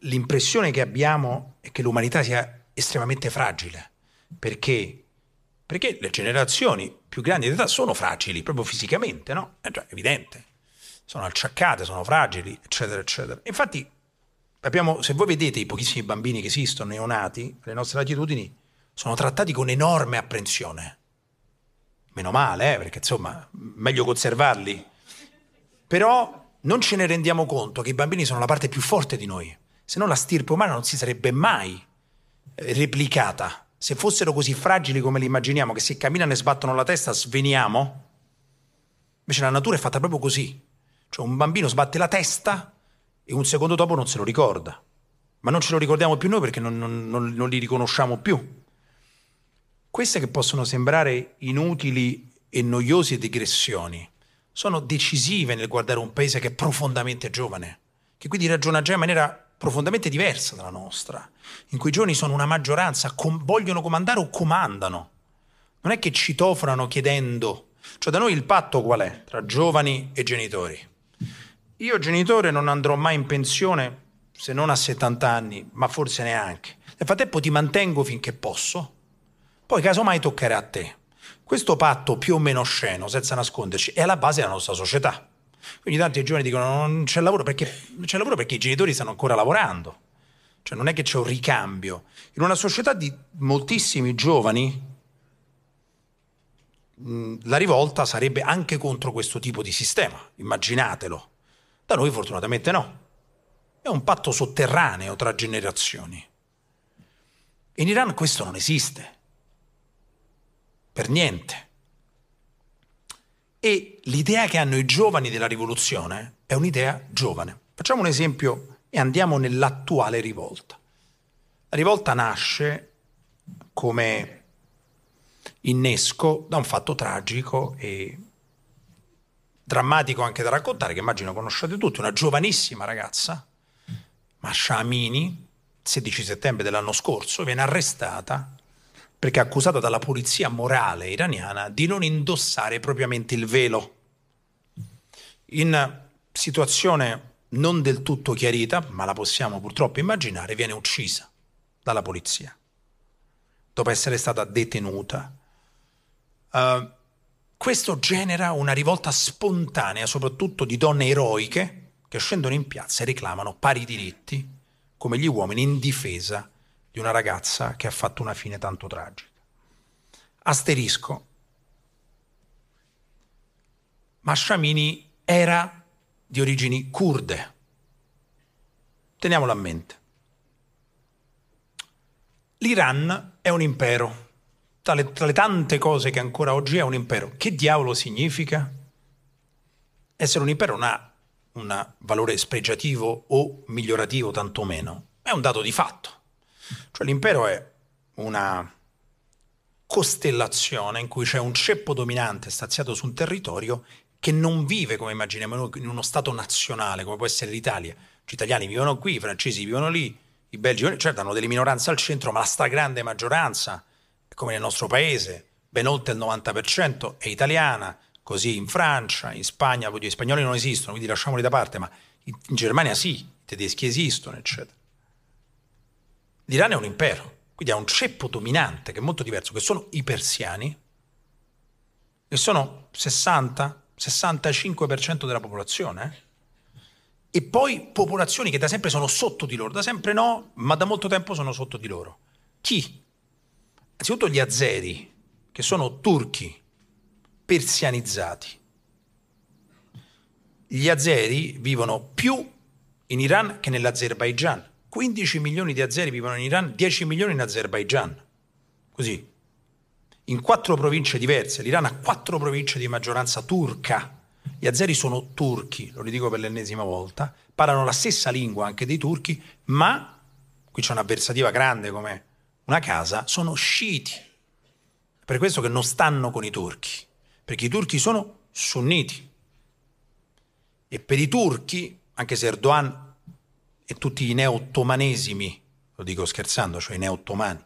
l'impressione che abbiamo è che l'umanità sia estremamente fragile, perché, perché le generazioni più grandi di età sono fragili, proprio fisicamente, no? È già evidente, sono acciaccate, sono fragili, eccetera, eccetera. Infatti, abbiamo, se voi vedete i pochissimi bambini che esistono, neonati, le nostre latitudini, sono trattati con enorme apprensione. Meno male, eh, perché insomma, meglio conservarli. Però non ce ne rendiamo conto che i bambini sono la parte più forte di noi, se no la stirpe umana non si sarebbe mai eh, replicata. Se fossero così fragili come li immaginiamo, che se camminano e sbattono la testa sveniamo, invece la natura è fatta proprio così. Cioè un bambino sbatte la testa e un secondo dopo non se lo ricorda. Ma non ce lo ricordiamo più noi perché non, non, non, non li riconosciamo più. Queste che possono sembrare inutili e noiose digressioni sono decisive nel guardare un paese che è profondamente giovane, che quindi ragiona già in maniera profondamente diversa dalla nostra, in cui i giovani sono una maggioranza, com- vogliono comandare o comandano. Non è che citofonano chiedendo. Cioè da noi il patto qual è? Tra giovani e genitori. Io genitore non andrò mai in pensione se non a 70 anni, ma forse neanche. Nel frattempo ti mantengo finché posso, poi casomai toccherà a te. Questo patto più o meno sceno, senza nasconderci, è alla base della nostra società. Quindi tanti giovani dicono non c'è lavoro perché, c'è lavoro perché i genitori stanno ancora lavorando. Cioè non è che c'è un ricambio. In una società di moltissimi giovani la rivolta sarebbe anche contro questo tipo di sistema, immaginatelo. Da noi fortunatamente no. È un patto sotterraneo tra generazioni. In Iran questo non esiste. Per niente. E l'idea che hanno i giovani della rivoluzione è un'idea giovane. Facciamo un esempio e andiamo nell'attuale rivolta. La rivolta nasce come innesco da un fatto tragico e drammatico anche da raccontare, che immagino conosciate tutti, una giovanissima ragazza, Masha Amini, 16 settembre dell'anno scorso, viene arrestata perché è accusata dalla polizia morale iraniana di non indossare propriamente il velo. In situazione non del tutto chiarita, ma la possiamo purtroppo immaginare, viene uccisa dalla polizia dopo essere stata detenuta. Uh, questo genera una rivolta spontanea, soprattutto di donne eroiche che scendono in piazza e reclamano pari diritti come gli uomini in difesa di una ragazza che ha fatto una fine tanto tragica. Asterisco. Mashamini era di origini kurde. Teniamolo a mente. L'Iran è un impero. Tra le, tra le, tante cose che ancora oggi è un impero. Che diavolo significa? Essere un impero non ha un valore spregiativo o migliorativo, tantomeno. È un dato di fatto. Cioè l'impero è una costellazione in cui c'è un ceppo dominante staziato su un territorio che non vive, come immaginiamo noi, in uno Stato nazionale, come può essere l'Italia. Gli italiani vivono qui, i francesi vivono lì, i belgi, certo hanno delle minoranze al centro, ma la stragrande maggioranza, come nel nostro paese, ben oltre il 90% è italiana, così in Francia, in Spagna, gli spagnoli non esistono, quindi lasciamoli da parte, ma in Germania sì, i tedeschi esistono, eccetera. L'Iran è un impero, quindi ha un ceppo dominante che è molto diverso, che sono i persiani, che sono 60-65% della popolazione. Eh? E poi popolazioni che da sempre sono sotto di loro, da sempre no, ma da molto tempo sono sotto di loro. Chi? Anzitutto gli azeri, che sono turchi, persianizzati. Gli azeri vivono più in Iran che nell'Azerbaigian. 15 milioni di azeri vivono in Iran, 10 milioni in Azerbaigian. Così. In quattro province diverse. L'Iran ha quattro province di maggioranza turca. Gli azeri sono turchi, lo ridico per l'ennesima volta, parlano la stessa lingua anche dei turchi, ma qui c'è un'avversativa grande come una casa, sono sciiti. Per questo che non stanno con i turchi perché i turchi sono sunniti. E per i turchi, anche se Erdogan e tutti i neo-ottomanesimi, lo dico scherzando, cioè i neo-ottomani,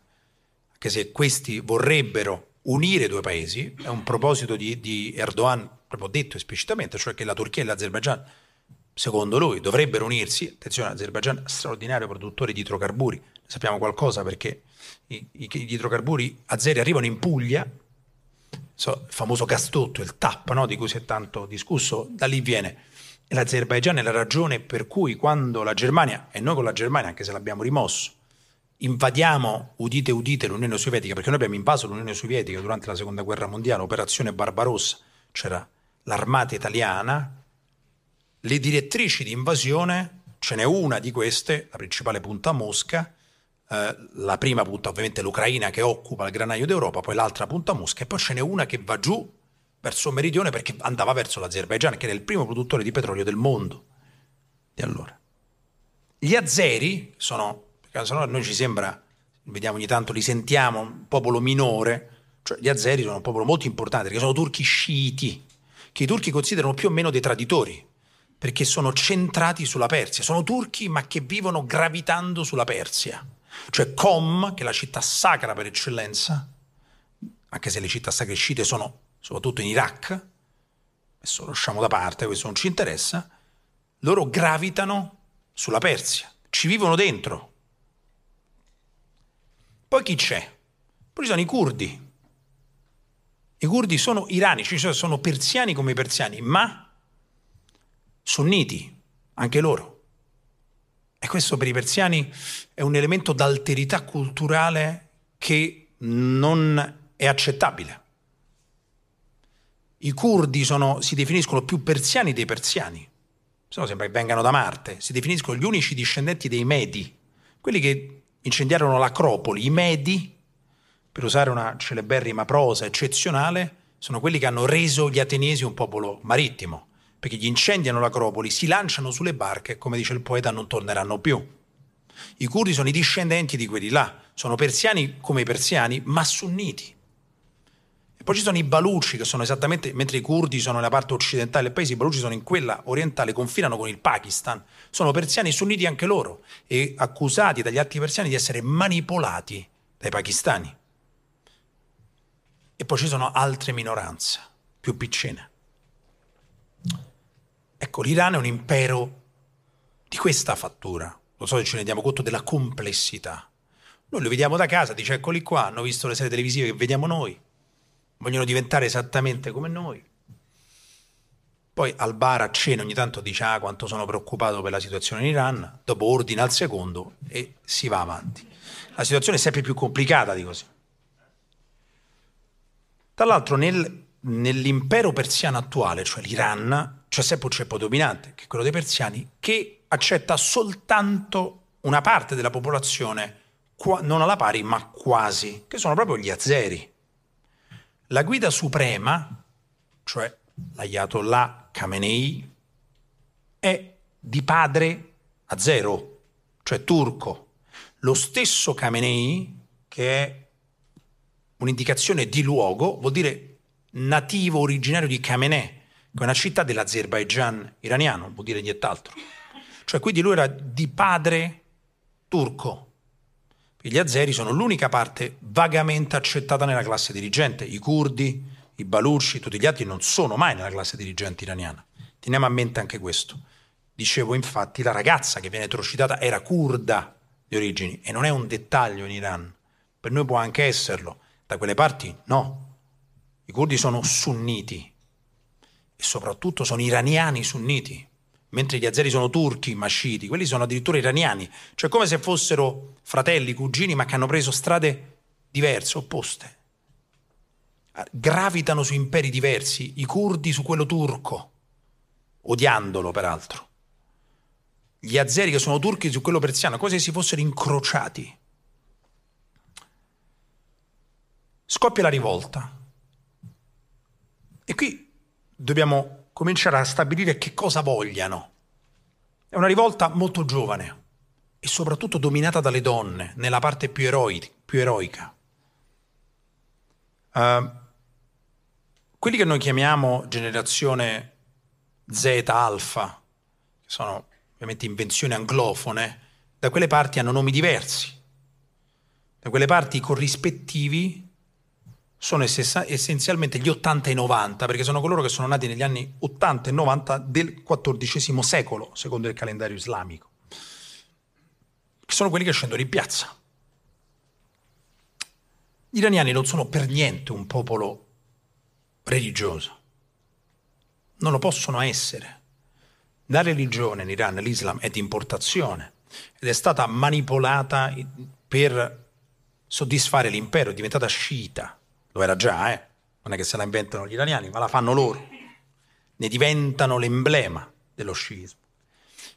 anche se questi vorrebbero unire due paesi, è un proposito di, di Erdogan proprio detto esplicitamente, cioè che la Turchia e l'Azerbaijan, secondo lui, dovrebbero unirsi. Attenzione, l'Azerbaijan è straordinario produttore di idrocarburi, ne sappiamo qualcosa perché i, i, gli idrocarburi azeri arrivano in Puglia, so, il famoso gasdotto, il TAP, no, di cui si è tanto discusso, da lì viene. L'Azerbaigian è la ragione per cui quando la Germania, e noi con la Germania, anche se l'abbiamo rimosso, invadiamo, udite udite, l'Unione Sovietica, perché noi abbiamo invaso l'Unione Sovietica durante la Seconda Guerra Mondiale, Operazione Barbarossa, c'era l'armata italiana, le direttrici di invasione, ce n'è una di queste, la principale punta a Mosca, eh, la prima punta ovviamente l'Ucraina che occupa il granaio d'Europa, poi l'altra punta Mosca e poi ce n'è una che va giù verso meridione perché andava verso l'Azerbaigian che era il primo produttore di petrolio del mondo di allora. Gli azeri sono, perché a noi ci sembra, vediamo ogni tanto, li sentiamo, un popolo minore, cioè gli azeri sono un popolo molto importante perché sono turchi sciiti, che i turchi considerano più o meno dei traditori, perché sono centrati sulla Persia, sono turchi ma che vivono gravitando sulla Persia. Cioè Qom, che è la città sacra per eccellenza, anche se le città sacre sciite sono soprattutto in Iraq, adesso lo lasciamo da parte, questo non ci interessa, loro gravitano sulla Persia, ci vivono dentro. Poi chi c'è? Poi ci sono i curdi. I curdi sono iranici, cioè sono persiani come i persiani, ma sunniti, anche loro. E questo per i persiani è un elemento d'alterità culturale che non è accettabile. I curdi sono, si definiscono più persiani dei persiani, se no sembra che vengano da Marte, si definiscono gli unici discendenti dei Medi, quelli che incendiarono l'Acropoli, i Medi, per usare una celeberrima prosa eccezionale, sono quelli che hanno reso gli ateniesi un popolo marittimo, perché gli incendiano l'Acropoli, si lanciano sulle barche e, come dice il poeta, non torneranno più. I curdi sono i discendenti di quelli là, sono persiani come i persiani, ma sunniti. E poi ci sono i baluci, che sono esattamente, mentre i curdi sono nella parte occidentale del paese, i baluci sono in quella orientale, confinano con il Pakistan. Sono persiani sunniti anche loro e accusati dagli altri persiani di essere manipolati dai pakistani. E poi ci sono altre minoranze, più piccine. Ecco, l'Iran è un impero di questa fattura. Lo so se ci rendiamo conto della complessità. Noi lo vediamo da casa, dice eccoli qua, hanno visto le serie televisive che vediamo noi, vogliono diventare esattamente come noi. Poi al bar a cena ogni tanto dice ah quanto sono preoccupato per la situazione in Iran, dopo ordina al secondo e si va avanti. La situazione è sempre più complicata di così. Tra l'altro nel, nell'impero persiano attuale, cioè l'Iran, c'è sempre un ceppo dominante, che è quello dei persiani, che accetta soltanto una parte della popolazione, non alla pari, ma quasi, che sono proprio gli azeri. La guida suprema, cioè l'Ayatollah Khamenei, è di padre azero, cioè turco. Lo stesso Khamenei, che è un'indicazione di luogo, vuol dire nativo originario di Khamenei, che è una città dell'Azerbaijan iraniano, vuol dire nient'altro. Cioè quindi lui era di padre turco. Gli azeri sono l'unica parte vagamente accettata nella classe dirigente. I curdi, i baluci, tutti gli altri non sono mai nella classe dirigente iraniana. Teniamo a mente anche questo. Dicevo infatti, la ragazza che viene atrocitata era curda di origini e non è un dettaglio in Iran. Per noi può anche esserlo. Da quelle parti no. I curdi sono sunniti, e soprattutto sono iraniani sunniti, mentre gli azeri sono turchi, masciti, quelli sono addirittura iraniani, cioè come se fossero fratelli, cugini, ma che hanno preso strade diverse, opposte. Gravitano su imperi diversi, i curdi su quello turco, odiandolo peraltro. Gli azeri che sono turchi su quello persiano, come se si fossero incrociati. Scoppia la rivolta. E qui dobbiamo cominciare a stabilire che cosa vogliano. È una rivolta molto giovane e soprattutto dominata dalle donne, nella parte più, eroi, più eroica. Uh, quelli che noi chiamiamo generazione Z alfa, che sono ovviamente invenzioni anglofone, da quelle parti hanno nomi diversi. Da quelle parti i corrispettivi sono essenzialmente gli 80 e i 90, perché sono coloro che sono nati negli anni 80 e 90 del XIV secolo, secondo il calendario islamico, che sono quelli che scendono in piazza. Gli iraniani non sono per niente un popolo religioso, non lo possono essere. La religione in Iran, l'Islam, è di importazione ed è stata manipolata per soddisfare l'impero, è diventata sciita lo era già, eh? non è che se la inventano gli italiani, ma la fanno loro. Ne diventano l'emblema dello sciismo.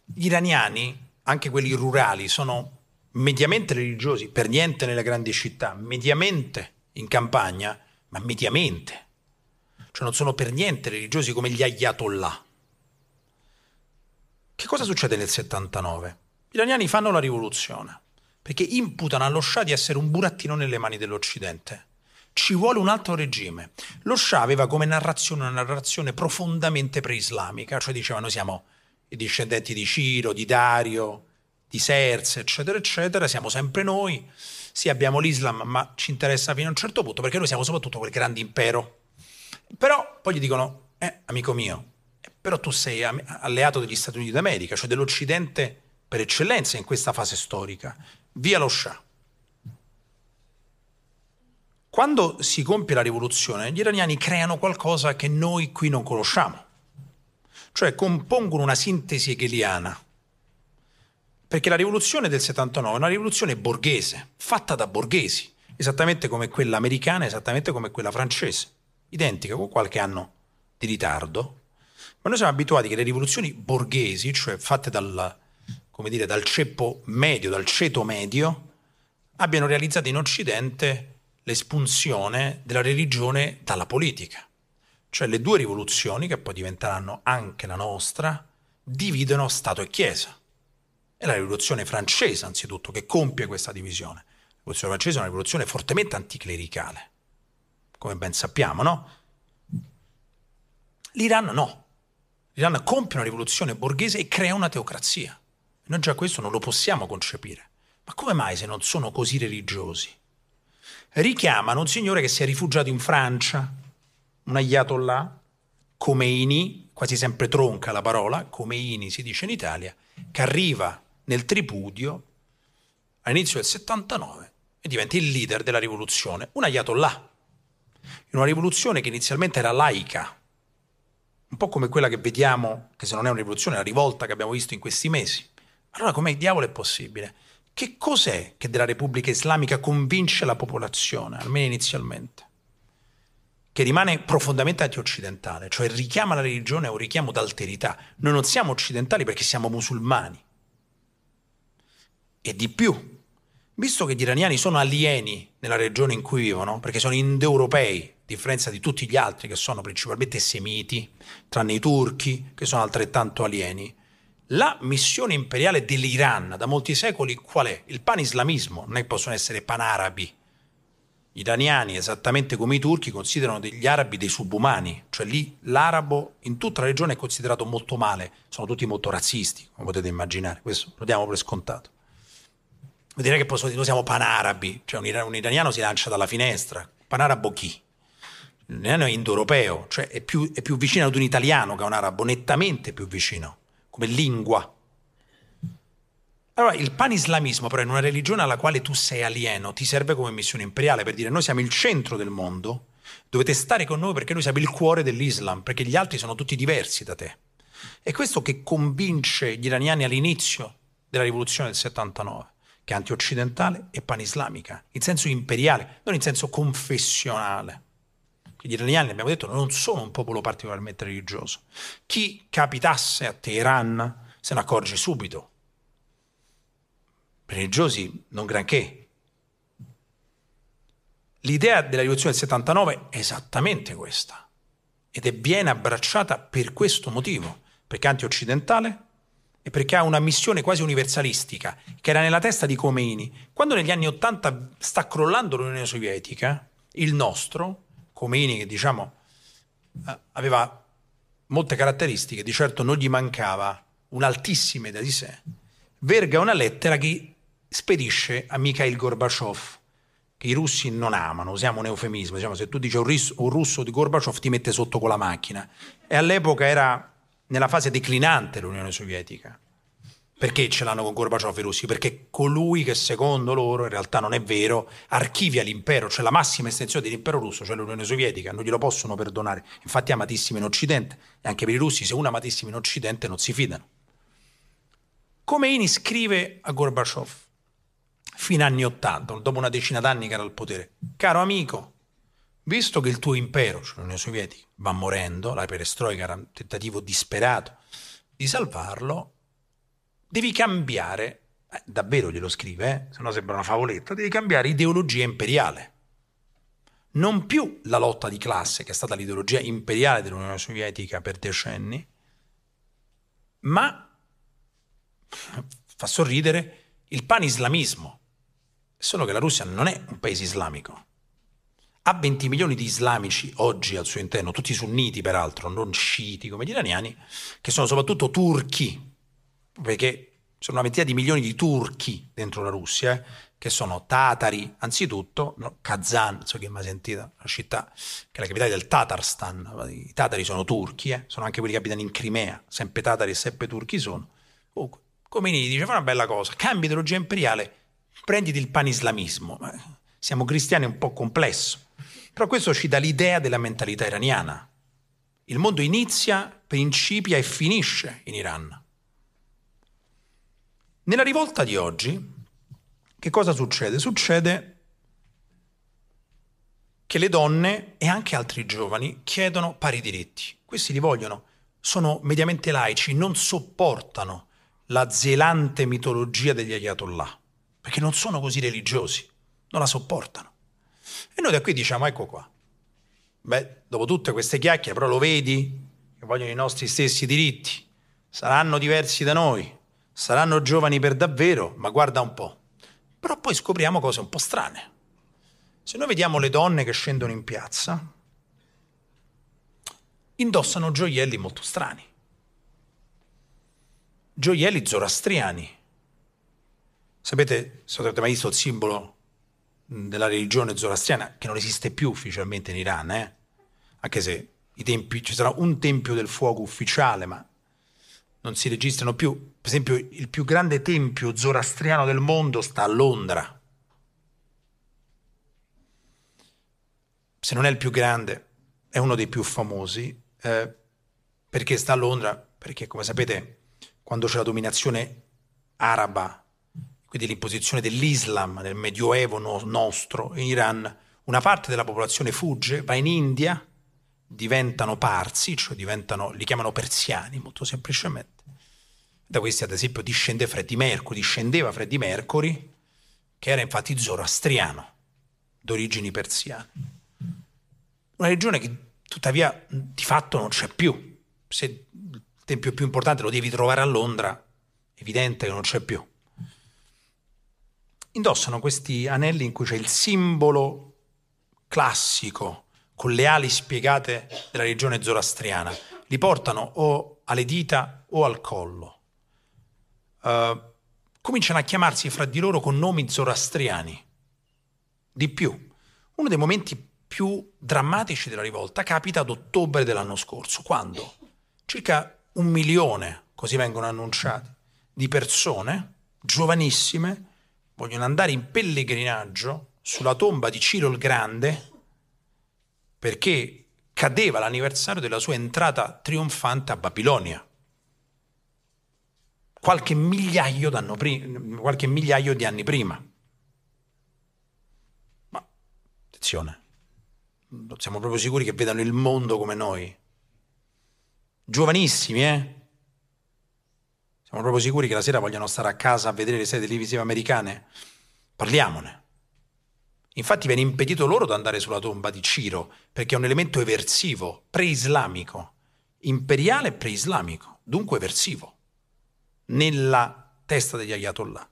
Gli iraniani, anche quelli rurali, sono mediamente religiosi, per niente nelle grandi città, mediamente in campagna, ma mediamente. Cioè non sono per niente religiosi come gli ayatollah. Che cosa succede nel 79? Gli iraniani fanno la rivoluzione perché imputano allo Shah di essere un burattino nelle mani dell'Occidente ci vuole un altro regime. Lo Shah aveva come narrazione una narrazione profondamente preislamica, cioè diceva noi siamo i discendenti di Ciro, di Dario, di Serse, eccetera, eccetera, siamo sempre noi. Sì, abbiamo l'Islam, ma ci interessa fino a un certo punto perché noi siamo soprattutto quel grande impero. Però poi gli dicono, eh, amico mio, però tu sei alleato degli Stati Uniti d'America, cioè dell'Occidente per eccellenza in questa fase storica. Via lo Shah. Quando si compie la rivoluzione, gli iraniani creano qualcosa che noi qui non conosciamo, cioè compongono una sintesi hegeliana. Perché la rivoluzione del 79 è una rivoluzione borghese, fatta da borghesi, esattamente come quella americana, esattamente come quella francese, identica, con qualche anno di ritardo. Ma noi siamo abituati che le rivoluzioni borghesi, cioè fatte dal, dire, dal ceppo medio, dal ceto medio, abbiano realizzato in Occidente l'espunzione della religione dalla politica. Cioè le due rivoluzioni, che poi diventeranno anche la nostra, dividono Stato e Chiesa. È la rivoluzione francese, anzitutto, che compie questa divisione. La rivoluzione francese è una rivoluzione fortemente anticlericale, come ben sappiamo, no? L'Iran no. L'Iran compie una rivoluzione borghese e crea una teocrazia. Noi già questo non lo possiamo concepire. Ma come mai se non sono così religiosi? Richiamano un signore che si è rifugiato in Francia, un ayatollah, Khomeini, quasi sempre tronca la parola, Khomeini si dice in Italia, che arriva nel tripudio all'inizio del 79 e diventa il leader della rivoluzione, un ayatollah, in una rivoluzione che inizialmente era laica, un po' come quella che vediamo, che se non è una rivoluzione, è la rivolta che abbiamo visto in questi mesi. Allora come diavolo è possibile? Che cos'è che della Repubblica Islamica convince la popolazione, almeno inizialmente? Che rimane profondamente antioccidentale, cioè richiama la religione a un richiamo d'alterità. Noi non siamo occidentali perché siamo musulmani. E di più, visto che gli iraniani sono alieni nella regione in cui vivono, perché sono indoeuropei, a differenza di tutti gli altri che sono principalmente semiti, tranne i turchi, che sono altrettanto alieni, la missione imperiale dell'Iran da molti secoli qual è? Il panislamismo, non è che possono essere panarabi. Gli iraniani, esattamente come i turchi, considerano degli arabi dei subumani, cioè lì l'arabo in tutta la regione è considerato molto male, sono tutti molto razzisti, come potete immaginare, questo lo diamo per scontato. Vuol dire che dire, noi siamo panarabi, cioè un, un iraniano si lancia dalla finestra, panarabo chi? L'iraniano è indoeuropeo, cioè è più, è più vicino ad un italiano che a un arabo, nettamente più vicino come lingua. Allora, il panislamismo però in una religione alla quale tu sei alieno ti serve come missione imperiale per dire noi siamo il centro del mondo, dovete stare con noi perché noi siamo il cuore dell'Islam, perché gli altri sono tutti diversi da te. È questo che convince gli iraniani all'inizio della rivoluzione del 79, che è antioccidentale e panislamica, in senso imperiale, non in senso confessionale gli iraniani, abbiamo detto, non sono un popolo particolarmente religioso. Chi capitasse a Teheran se ne accorge subito. Religiosi non granché. L'idea della rivoluzione del 79 è esattamente questa ed è viene abbracciata per questo motivo, perché è anti-occidentale e perché ha una missione quasi universalistica che era nella testa di Khomeini. Quando negli anni 80 sta crollando l'Unione Sovietica, il nostro, Khomeini che diciamo eh, aveva molte caratteristiche, di certo non gli mancava un'altissima idea di sé, verga una lettera che spedisce a Mikhail Gorbaciov, che i russi non amano, usiamo un eufemismo, diciamo, se tu dici un, ris- un russo di Gorbaciov ti mette sotto con la macchina. E all'epoca era nella fase declinante l'Unione Sovietica. Perché ce l'hanno con Gorbaciov i russi? Perché colui che secondo loro, in realtà non è vero, archivia l'impero, cioè la massima estensione dell'impero russo, cioè l'Unione Sovietica, non glielo possono perdonare. Infatti amatissimo in Occidente e anche per i russi se uno è amatissimo in Occidente non si fidano. Khomeini scrive a Gorbaciov, fino anni Ottanta, dopo una decina d'anni che era al potere, caro amico, visto che il tuo impero, cioè l'Unione Sovietica, va morendo, la perestroica era un tentativo disperato di salvarlo, devi cambiare, eh, davvero glielo scrive, eh? se no sembra una favoletta, devi cambiare ideologia imperiale. Non più la lotta di classe, che è stata l'ideologia imperiale dell'Unione Sovietica per decenni, ma, fa sorridere, il panislamismo. Solo che la Russia non è un paese islamico. ha 20 milioni di islamici oggi al suo interno, tutti sunniti peraltro, non sciiti come gli iraniani, che sono soprattutto turchi, perché sono una ventina di milioni di turchi dentro la Russia, eh, che sono tatari, anzitutto, no, Kazan, non so chi mai sentita, una città che è la capitale del Tatarstan, i tatari sono turchi, eh, sono anche quelli che abitano in Crimea, sempre tatari e sempre turchi sono. Comunque, Comini dice, fa una bella cosa, cambia ideologia imperiale, prenditi il panislamismo. Siamo cristiani è un po' complesso, però questo ci dà l'idea della mentalità iraniana. Il mondo inizia, principia e finisce in Iran. Nella rivolta di oggi, che cosa succede? Succede che le donne e anche altri giovani chiedono pari diritti. Questi li vogliono, sono mediamente laici, non sopportano la zelante mitologia degli ayatollah, perché non sono così religiosi, non la sopportano. E noi da qui diciamo, ecco qua, beh, dopo tutte queste chiacchiere, però lo vedi, che vogliono i nostri stessi diritti, saranno diversi da noi, saranno giovani per davvero, ma guarda un po'. Però poi scopriamo cose un po' strane. Se noi vediamo le donne che scendono in piazza, indossano gioielli molto strani. Gioielli zoroastriani. Sapete, se avete mai visto il simbolo della religione zoroastriana, che non esiste più ufficialmente in Iran, eh? anche se tempi, ci sarà un tempio del fuoco ufficiale, ma non si registrano più. Per esempio, il più grande tempio zoroastriano del mondo sta a Londra. Se non è il più grande, è uno dei più famosi. Eh, perché sta a Londra? Perché, come sapete, quando c'è la dominazione araba, quindi l'imposizione dell'Islam nel Medioevo no- nostro in Iran, una parte della popolazione fugge, va in India, diventano parsi, cioè diventano, li chiamano persiani molto semplicemente. Da questi ad esempio discende Freddie Mercury, discendeva Freddie Mercury, che era infatti zoroastriano, d'origini persiane. Una regione che tuttavia di fatto non c'è più. Se il tempio più importante lo devi trovare a Londra, è evidente che non c'è più. Indossano questi anelli in cui c'è il simbolo classico con le ali spiegate della religione zoroastriana, li portano o alle dita o al collo. Uh, cominciano a chiamarsi fra di loro con nomi zoroastriani. Di più, uno dei momenti più drammatici della rivolta capita ad ottobre dell'anno scorso, quando circa un milione, così vengono annunciati, di persone giovanissime vogliono andare in pellegrinaggio sulla tomba di Ciro il Grande perché cadeva l'anniversario della sua entrata trionfante a Babilonia. Qualche migliaio, pri- qualche migliaio di anni prima. Ma attenzione, non siamo proprio sicuri che vedano il mondo come noi. Giovanissimi, eh? Siamo proprio sicuri che la sera vogliono stare a casa a vedere le serie televisive americane? Parliamone. Infatti viene impedito loro di andare sulla tomba di Ciro, perché è un elemento eversivo, pre-islamico, imperiale e pre-islamico, dunque eversivo, nella testa degli ayatollah.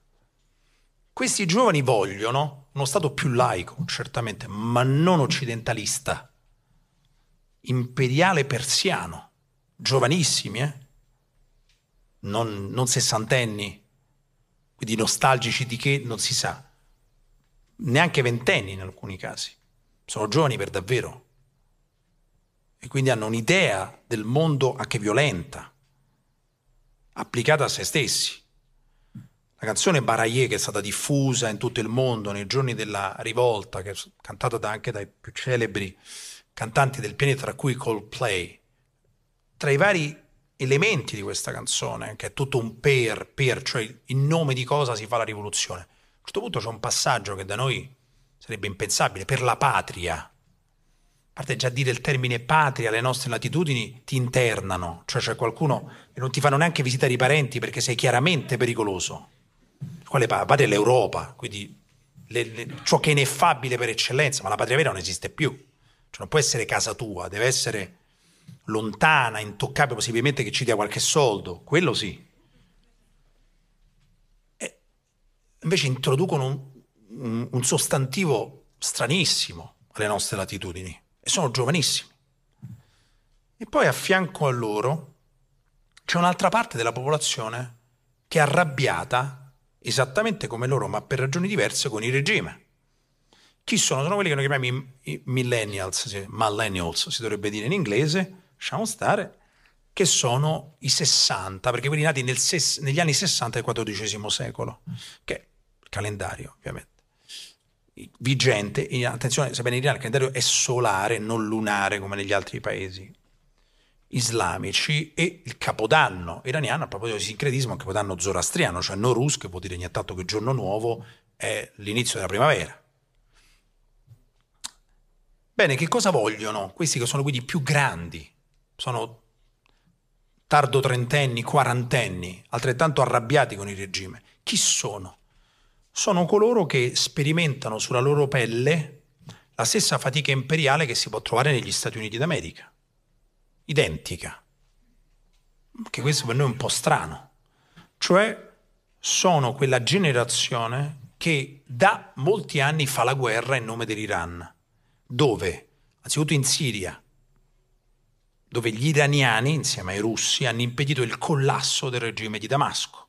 Questi giovani vogliono uno Stato più laico, certamente, ma non occidentalista, imperiale persiano, giovanissimi, eh? non, non sessantenni, quindi nostalgici di che non si sa neanche ventenni in alcuni casi, sono giovani per davvero. E quindi hanno un'idea del mondo anche violenta, applicata a se stessi. La canzone Baraye che è stata diffusa in tutto il mondo nei giorni della rivolta, che è cantata da anche dai più celebri cantanti del pianeta, tra cui Coldplay, tra i vari elementi di questa canzone, che è tutto un per, per, cioè in nome di cosa si fa la rivoluzione questo punto c'è un passaggio che da noi sarebbe impensabile, per la patria. A parte già dire il termine patria, le nostre latitudini ti internano, cioè c'è qualcuno che non ti fanno neanche visitare i parenti perché sei chiaramente pericoloso. Quale patria? Patria è l'Europa, quindi le, le, ciò che è ineffabile per eccellenza, ma la patria vera non esiste più. Cioè non può essere casa tua, deve essere lontana, intoccabile, possibilmente che ci dia qualche soldo, quello sì. Invece introducono un, un, sostantivo stranissimo, alle nostre latitudini e sono giovanissimi. E poi a fianco a loro c'è un'altra parte della popolazione che è arrabbiata esattamente come loro, ma per ragioni diverse con il regime. Chi sono? Sono quelli che noi chiamiamo i millennials, millennials si dovrebbe dire in inglese, lasciamo stare, che sono i 60, perché quelli nati ses- negli anni 60 del XIV secolo, che è il calendario ovviamente vigente, attenzione, sebbene in Iran il calendario è solare, non lunare come negli altri paesi islamici, e il capodanno iraniano, a proposito di sincretismo, è un capodanno zoroastriano, cioè Norus, che vuol dire nient'altro che giorno nuovo, è l'inizio della primavera. Bene, che cosa vogliono questi che sono quelli più grandi? Sono tardo trentenni, quarantenni, altrettanto arrabbiati con il regime. Chi sono? Sono coloro che sperimentano sulla loro pelle la stessa fatica imperiale che si può trovare negli Stati Uniti d'America. Identica. Che questo per noi è un po' strano. Cioè sono quella generazione che da molti anni fa la guerra in nome dell'Iran dove, anzitutto in Siria, dove gli iraniani, insieme ai russi, hanno impedito il collasso del regime di Damasco,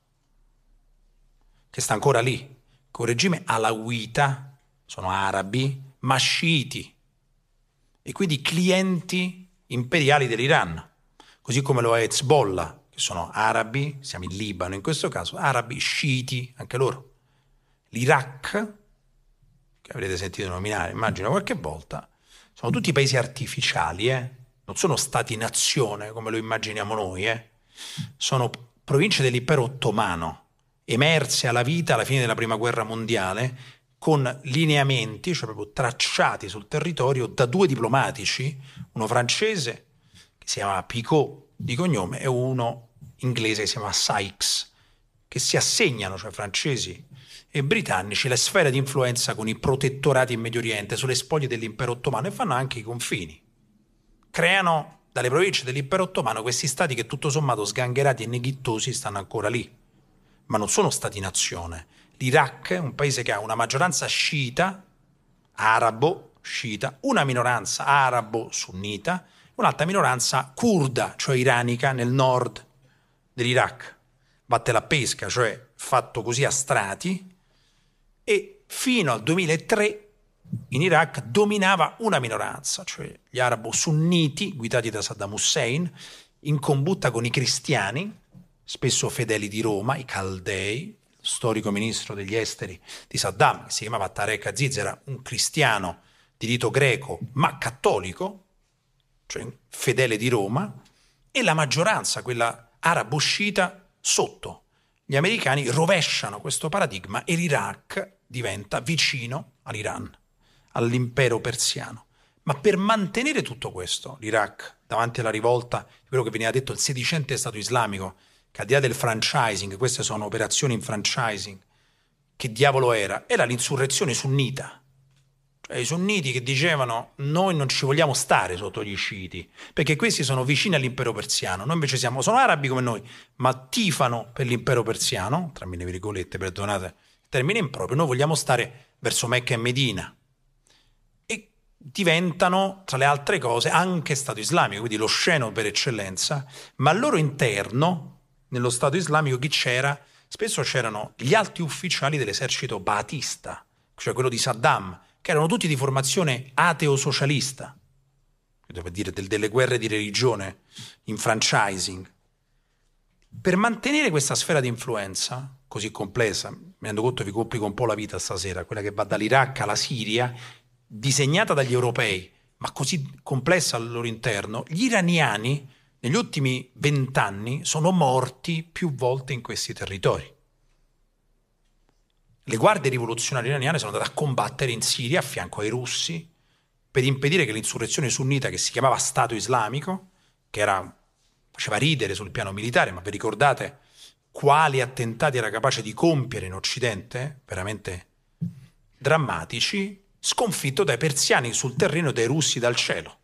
che sta ancora lì, con un regime alawita, sono arabi, ma sciiti, e quindi clienti imperiali dell'Iran, così come lo è Hezbollah, che sono arabi, siamo in Libano in questo caso, arabi, sciiti, anche loro. L'Iraq, che avrete sentito nominare, immagino qualche volta, sono tutti paesi artificiali, eh? Non sono stati-nazione come lo immaginiamo noi, eh? sono province dell'impero ottomano, emerse alla vita alla fine della prima guerra mondiale, con lineamenti, cioè proprio tracciati sul territorio da due diplomatici, uno francese che si chiama Picot di cognome e uno inglese che si chiama Sykes, che si assegnano, cioè francesi e britannici la sfera di influenza con i protettorati in Medio Oriente sulle spoglie dell'impero ottomano e fanno anche i confini. Creano dalle province dell'impero ottomano questi stati che tutto sommato sgangherati e neghittosi stanno ancora lì, ma non sono stati-nazione. L'Iraq è un paese che ha una maggioranza sciita, arabo, sciita, una minoranza arabo-sunnita, un'altra minoranza kurda, cioè iranica, nel nord dell'Iraq. Batte la pesca, cioè fatto così a strati, e fino al 2003 in Iraq dominava una minoranza, cioè gli arabo-sunniti guidati da Saddam Hussein, in combutta con i cristiani, spesso fedeli di Roma, i caldei, storico ministro degli esteri di Saddam, si chiamava Tarek Aziz, era un cristiano di rito greco, ma cattolico, cioè fedele di Roma, e la maggioranza, quella arabo-sciita, sotto. Gli americani rovesciano questo paradigma e l'Iraq diventa vicino all'Iran, all'impero persiano. Ma per mantenere tutto questo, l'Iraq, davanti alla rivolta, quello che veniva detto il sedicente Stato islamico, che al di là del franchising, queste sono operazioni in franchising, che diavolo era? Era l'insurrezione sunnita. Cioè i sunniti che dicevano noi non ci vogliamo stare sotto gli sciiti, perché questi sono vicini all'impero persiano, noi invece siamo, sono arabi come noi, ma tifano per l'impero persiano, tra mille virgolette, perdonate termine improprio, noi vogliamo stare verso Mecca e Medina diventano, tra le altre cose, anche Stato islamico, quindi lo sceno per eccellenza, ma al loro interno, nello Stato islamico, chi c'era? Spesso c'erano gli alti ufficiali dell'esercito baatista, cioè quello di Saddam, che erano tutti di formazione ateo-socialista, per dire delle guerre di religione in franchising. Per mantenere questa sfera di influenza, così complessa, mi rendo conto che vi complico un po' la vita stasera, quella che va dall'Iraq alla Siria, disegnata dagli europei, ma così complessa al loro interno, gli iraniani negli ultimi vent'anni sono morti più volte in questi territori. Le guardie rivoluzionarie iraniane sono andate a combattere in Siria a fianco ai russi per impedire che l'insurrezione sunnita che si chiamava Stato islamico, che era, faceva ridere sul piano militare, ma vi ricordate quali attentati era capace di compiere in Occidente, veramente drammatici, sconfitto dai persiani sul terreno dei russi dal cielo.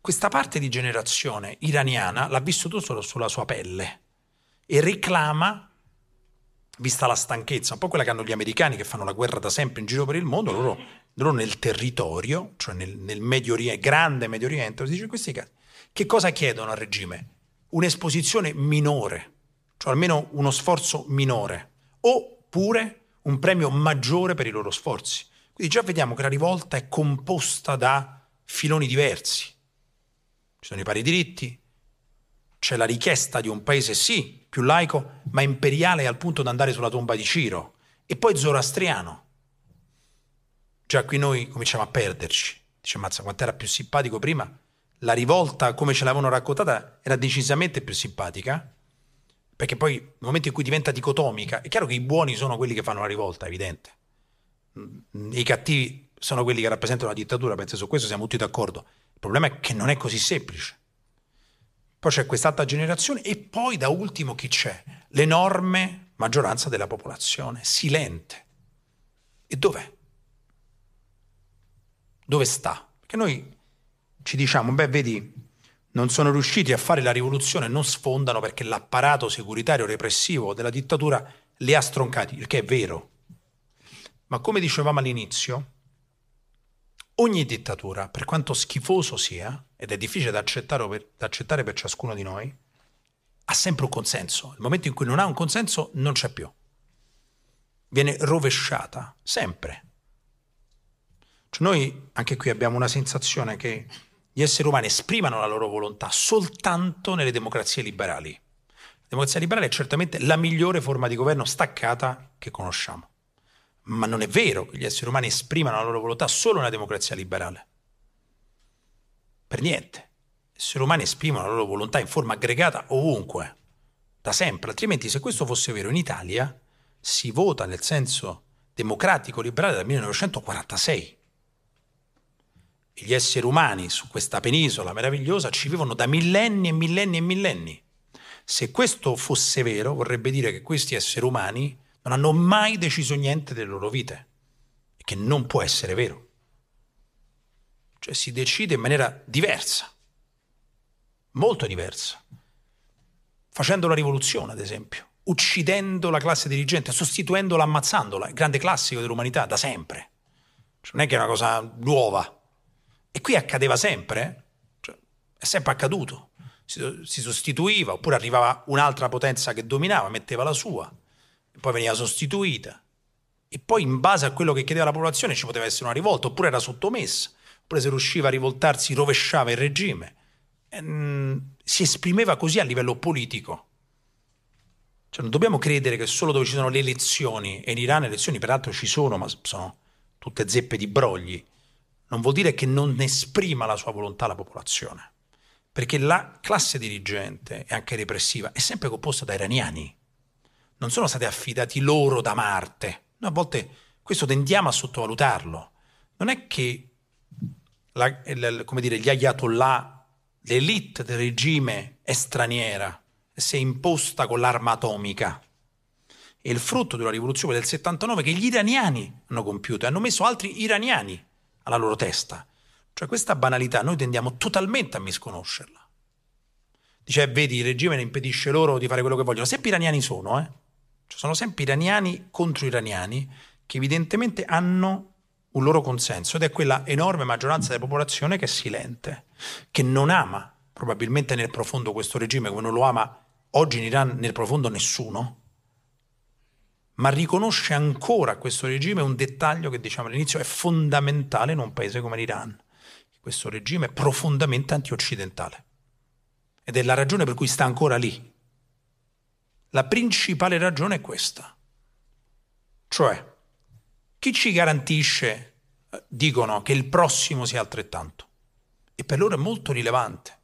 Questa parte di generazione iraniana l'ha vissuto solo sulla sua pelle e reclama, vista la stanchezza, un po' quella che hanno gli americani che fanno la guerra da sempre in giro per il mondo, loro loro nel territorio, cioè nel, nel Medio Oriente, grande Medio Oriente, si dice in questi casi, che cosa chiedono al regime? Un'esposizione minore, cioè almeno uno sforzo minore, oppure un premio maggiore per i loro sforzi. Quindi già vediamo che la rivolta è composta da filoni diversi. Ci sono i pari diritti, c'è la richiesta di un paese sì, più laico, ma imperiale al punto da andare sulla tomba di Ciro, e poi zoroastriano. Già qui noi cominciamo a perderci. Dice, mazza, quanto era più simpatico prima? La rivolta, come ce l'avevano raccontata, era decisamente più simpatica, perché poi nel momento in cui diventa dicotomica, è chiaro che i buoni sono quelli che fanno la rivolta, è evidente. Mm, I cattivi sono quelli che rappresentano la dittatura, penso su questo siamo tutti d'accordo. Il problema è che non è così semplice. Poi c'è quest'altra generazione e poi da ultimo chi c'è? L'enorme maggioranza della popolazione, silente. E dov'è? Dove sta? Perché noi ci diciamo, beh, vedi, non sono riusciti a fare la rivoluzione, non sfondano perché l'apparato securitario repressivo della dittatura li ha stroncati, il che è vero. Ma come dicevamo all'inizio, ogni dittatura, per quanto schifoso sia, ed è difficile da accettare, per, da accettare per ciascuno di noi, ha sempre un consenso. Nel momento in cui non ha un consenso, non c'è più. Viene rovesciata, sempre. Cioè noi anche qui abbiamo una sensazione che gli esseri umani esprimano la loro volontà soltanto nelle democrazie liberali. La democrazia liberale è certamente la migliore forma di governo staccata che conosciamo ma non è vero che gli esseri umani esprimano la loro volontà solo nella democrazia liberale. Per niente. Gli esseri umani esprimono la loro volontà in forma aggregata ovunque, da sempre. Altrimenti, se questo fosse vero in Italia, si vota nel senso democratico liberale dal 1946. E gli esseri umani su questa penisola meravigliosa ci vivono da millenni e millenni e millenni. Se questo fosse vero, vorrebbe dire che questi esseri umani non hanno mai deciso niente delle loro vite, che non può essere vero. Cioè si decide in maniera diversa, molto diversa, facendo la rivoluzione, ad esempio, uccidendo la classe dirigente, sostituendola, ammazzandola, il grande classico dell'umanità da sempre. Cioè, non è che è una cosa nuova. E qui accadeva sempre, eh? cioè, è sempre accaduto. Si, si sostituiva, oppure arrivava un'altra potenza che dominava, metteva la sua poi veniva sostituita. E poi in base a quello che chiedeva la popolazione ci poteva essere una rivolta, oppure era sottomessa, oppure se riusciva a rivoltarsi rovesciava il regime. E, mh, si esprimeva così a livello politico. Cioè, non dobbiamo credere che solo dove ci sono le elezioni, e in Iran le elezioni peraltro ci sono, ma sono tutte zeppe di brogli, non vuol dire che non esprima la sua volontà la popolazione. Perché la classe dirigente e anche repressiva è sempre composta da iraniani non sono stati affidati loro da Marte. Noi a volte questo tendiamo a sottovalutarlo. Non è che la, il, come dire, gli ayatollah, l'elite del regime è straniera si è imposta con l'arma atomica. È il frutto di una rivoluzione del 79 che gli iraniani hanno compiuto e hanno messo altri iraniani alla loro testa. Cioè questa banalità noi tendiamo totalmente a misconoscerla. Dice, vedi, il regime ne impedisce loro di fare quello che vogliono. Sempre iraniani sono, eh? Cioè, sono sempre iraniani contro iraniani che evidentemente hanno un loro consenso ed è quella enorme maggioranza della popolazione che è silente, che non ama probabilmente nel profondo questo regime come non lo ama oggi in Iran nel profondo nessuno, ma riconosce ancora questo regime un dettaglio che diciamo all'inizio è fondamentale in un paese come l'Iran. Questo regime è profondamente antioccidentale ed è la ragione per cui sta ancora lì, la principale ragione è questa. Cioè, chi ci garantisce, eh, dicono, che il prossimo sia altrettanto? E per loro è molto rilevante.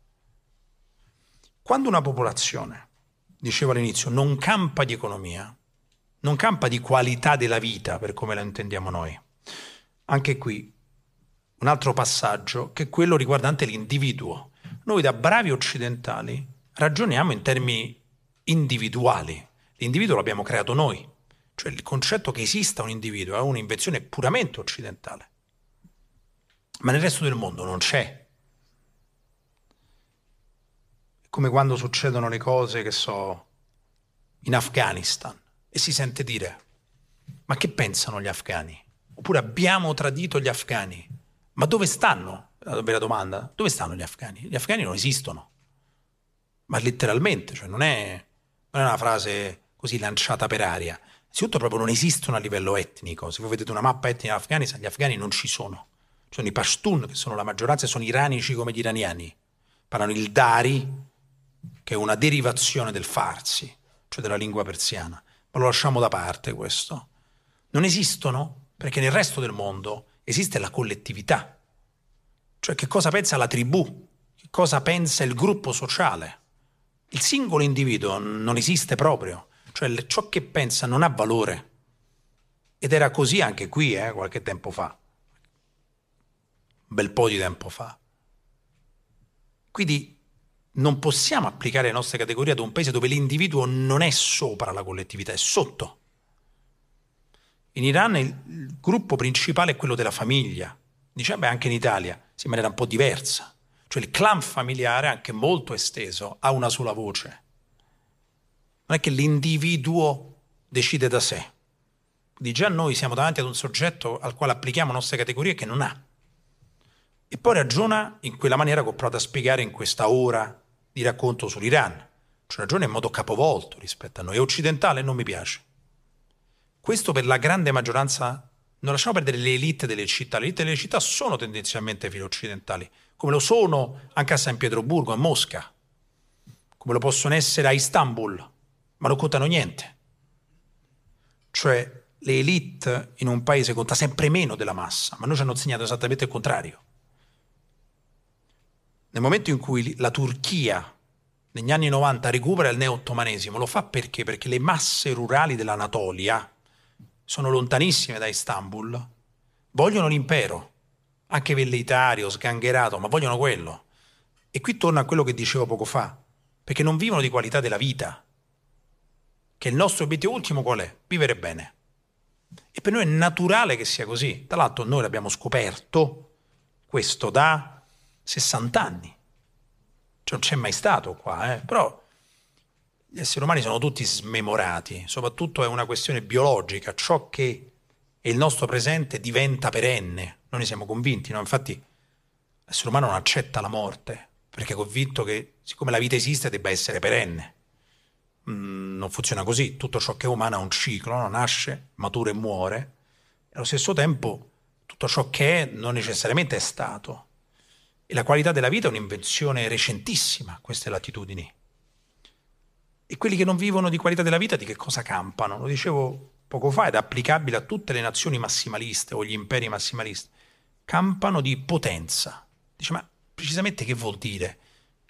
Quando una popolazione, dicevo all'inizio, non campa di economia, non campa di qualità della vita, per come la intendiamo noi, anche qui un altro passaggio che è quello riguardante l'individuo. Noi da bravi occidentali ragioniamo in termini individuali. L'individuo l'abbiamo creato noi, cioè il concetto che esista un individuo è un'invenzione puramente occidentale. Ma nel resto del mondo non c'è. È come quando succedono le cose che so in Afghanistan e si sente dire ma che pensano gli afghani? Oppure abbiamo tradito gli afghani. Ma dove stanno? La vera domanda. Dove stanno gli afghani? Gli afghani non esistono. Ma letteralmente, cioè non è, non è una frase così lanciata per aria. Innanzitutto proprio non esistono a livello etnico. Se voi vedete una mappa etnica afghanistan, gli afghani non ci sono. Sono i Pashtun, che sono la maggioranza, sono iranici come gli iraniani. Parlano il Dari, che è una derivazione del Farsi, cioè della lingua persiana. Ma lo lasciamo da parte questo. Non esistono perché nel resto del mondo esiste la collettività. Cioè che cosa pensa la tribù, che cosa pensa il gruppo sociale. Il singolo individuo non esiste proprio cioè ciò che pensa non ha valore. Ed era così anche qui, eh, qualche tempo fa, un bel po' di tempo fa. Quindi non possiamo applicare le nostre categorie ad un paese dove l'individuo non è sopra la collettività, è sotto. In Iran il gruppo principale è quello della famiglia, diciamo anche in Italia, in maniera un po' diversa. Cioè il clan familiare, anche molto esteso, ha una sola voce non è che l'individuo decide da sé. Quindi già noi siamo davanti ad un soggetto al quale applichiamo nostre categorie che non ha. E poi ragiona in quella maniera che ho provato a spiegare in questa ora di racconto sull'Iran. Cioè ragiona in modo capovolto rispetto a noi. È occidentale e non mi piace. Questo per la grande maggioranza, non lasciamo perdere le elite delle città. Le elite delle città sono tendenzialmente filo-occidentali, come lo sono anche a San Pietroburgo, a Mosca, come lo possono essere a Istanbul, ma non contano niente. Cioè le elite in un paese conta sempre meno della massa, ma noi ci hanno insegnato esattamente il contrario. Nel momento in cui la Turchia negli anni 90 recupera il neo-ottomanesimo, lo fa perché? Perché le masse rurali dell'Anatolia sono lontanissime da Istanbul, vogliono l'impero, anche velleitario, sgangherato, ma vogliono quello. E qui torno a quello che dicevo poco fa, perché non vivono di qualità della vita, che il nostro obiettivo ultimo qual è? Vivere bene. E per noi è naturale che sia così. Tra l'altro noi l'abbiamo scoperto questo da 60 anni. Cioè non c'è mai stato qua, eh? però gli esseri umani sono tutti smemorati, soprattutto è una questione biologica, ciò che è il nostro presente diventa perenne, noi ne siamo convinti, no? infatti l'essere umano non accetta la morte, perché è convinto che siccome la vita esiste debba essere perenne. Mm, non funziona così, tutto ciò che è umano ha un ciclo, no? nasce, matura e muore, e allo stesso tempo tutto ciò che è non necessariamente è stato. E la qualità della vita è un'invenzione recentissima queste latitudini. E quelli che non vivono di qualità della vita di che cosa campano? Lo dicevo poco fa ed applicabile a tutte le nazioni massimaliste o gli imperi massimalisti. Campano di potenza. Dice, ma precisamente che vuol dire?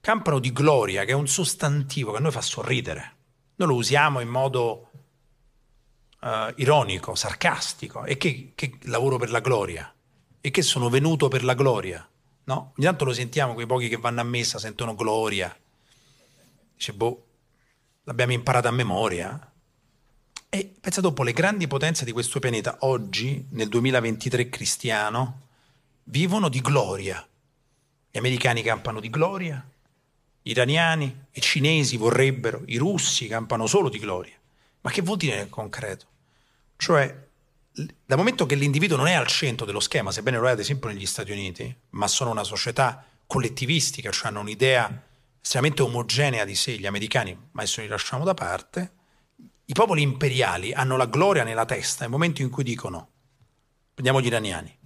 Campano di gloria, che è un sostantivo che a noi fa sorridere. Noi lo usiamo in modo uh, ironico, sarcastico, e che, che, lavoro per la gloria, e che sono venuto per la gloria. No? Ogni tanto lo sentiamo, quei pochi che vanno a messa sentono gloria. Dice, boh, l'abbiamo imparato a memoria. E pensa dopo, le grandi potenze di questo pianeta oggi, nel 2023 cristiano, vivono di gloria. Gli americani campano di gloria, gli iraniani, i cinesi vorrebbero, i russi campano solo di gloria. Ma che vuol dire nel concreto? Cioè, dal momento che l'individuo non è al centro dello schema, sebbene lo è ad esempio negli Stati Uniti, ma sono una società collettivistica, cioè hanno un'idea estremamente omogenea di sé, gli americani, ma adesso li lasciamo da parte, i popoli imperiali hanno la gloria nella testa nel momento in cui dicono, prendiamo gli iraniani,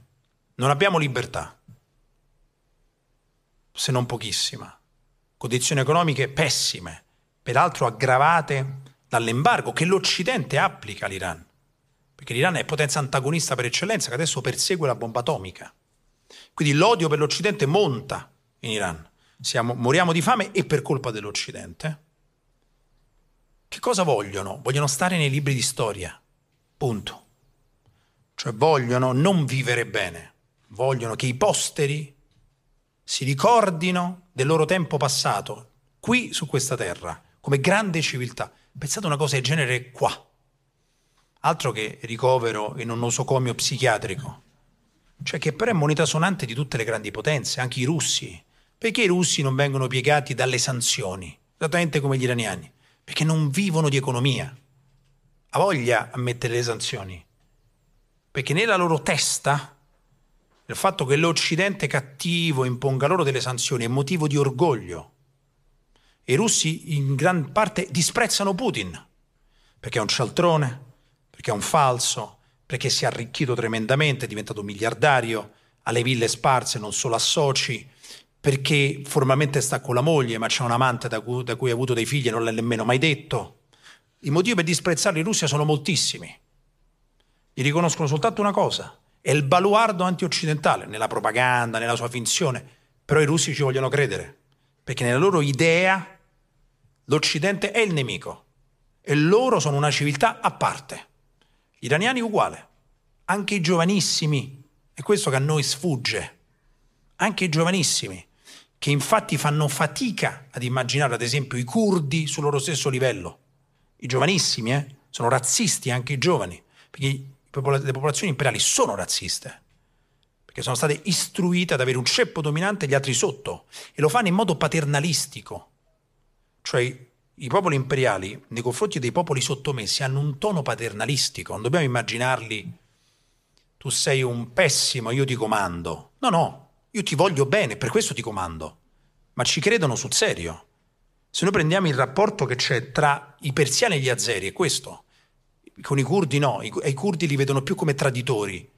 non abbiamo libertà, se non pochissima, condizioni economiche pessime, peraltro aggravate dall'embargo che l'Occidente applica all'Iran, perché l'Iran è potenza antagonista per eccellenza che adesso persegue la bomba atomica. Quindi l'odio per l'Occidente monta in Iran. Siamo, moriamo di fame e per colpa dell'Occidente. Che cosa vogliono? Vogliono stare nei libri di storia. Punto. Cioè vogliono non vivere bene, vogliono che i posteri si ricordino del loro tempo passato qui su questa terra come grande civiltà. Pensate una cosa del genere qua. Altro che ricovero in un nosocomio psichiatrico. Cioè che però è moneta sonante di tutte le grandi potenze, anche i russi. Perché i russi non vengono piegati dalle sanzioni? Esattamente come gli iraniani. Perché non vivono di economia. Ha voglia a mettere le sanzioni. perché nella loro testa il fatto che l'Occidente cattivo imponga loro delle sanzioni è motivo di orgoglio. I russi in gran parte disprezzano Putin, perché è un cialtrone, perché è un falso, perché si è arricchito tremendamente, è diventato miliardario, ha le ville sparse, non solo a soci, perché formalmente sta con la moglie, ma c'è un amante da cui, da cui ha avuto dei figli e non l'ha nemmeno mai detto. I motivi per disprezzarli in Russia sono moltissimi. Gli riconoscono soltanto una cosa, è il baluardo antioccidentale, nella propaganda, nella sua finzione, però i russi ci vogliono credere, perché nella loro idea l'Occidente è il nemico e loro sono una civiltà a parte. Gli iraniani uguale, anche i giovanissimi, è questo che a noi sfugge, anche i giovanissimi, che infatti fanno fatica ad immaginare ad esempio i curdi sul loro stesso livello. I giovanissimi, eh? sono razzisti anche i giovani, perché le popolazioni imperiali sono razziste, perché sono state istruite ad avere un ceppo dominante e gli altri sotto, e lo fanno in modo paternalistico. Cioè i popoli imperiali nei confronti dei popoli sottomessi hanno un tono paternalistico, non dobbiamo immaginarli tu sei un pessimo, io ti comando. No, no, io ti voglio bene, per questo ti comando. Ma ci credono sul serio. Se noi prendiamo il rapporto che c'è tra i persiani e gli azeri, è questo. Con i curdi no, i, curdi li vedono più come traditori,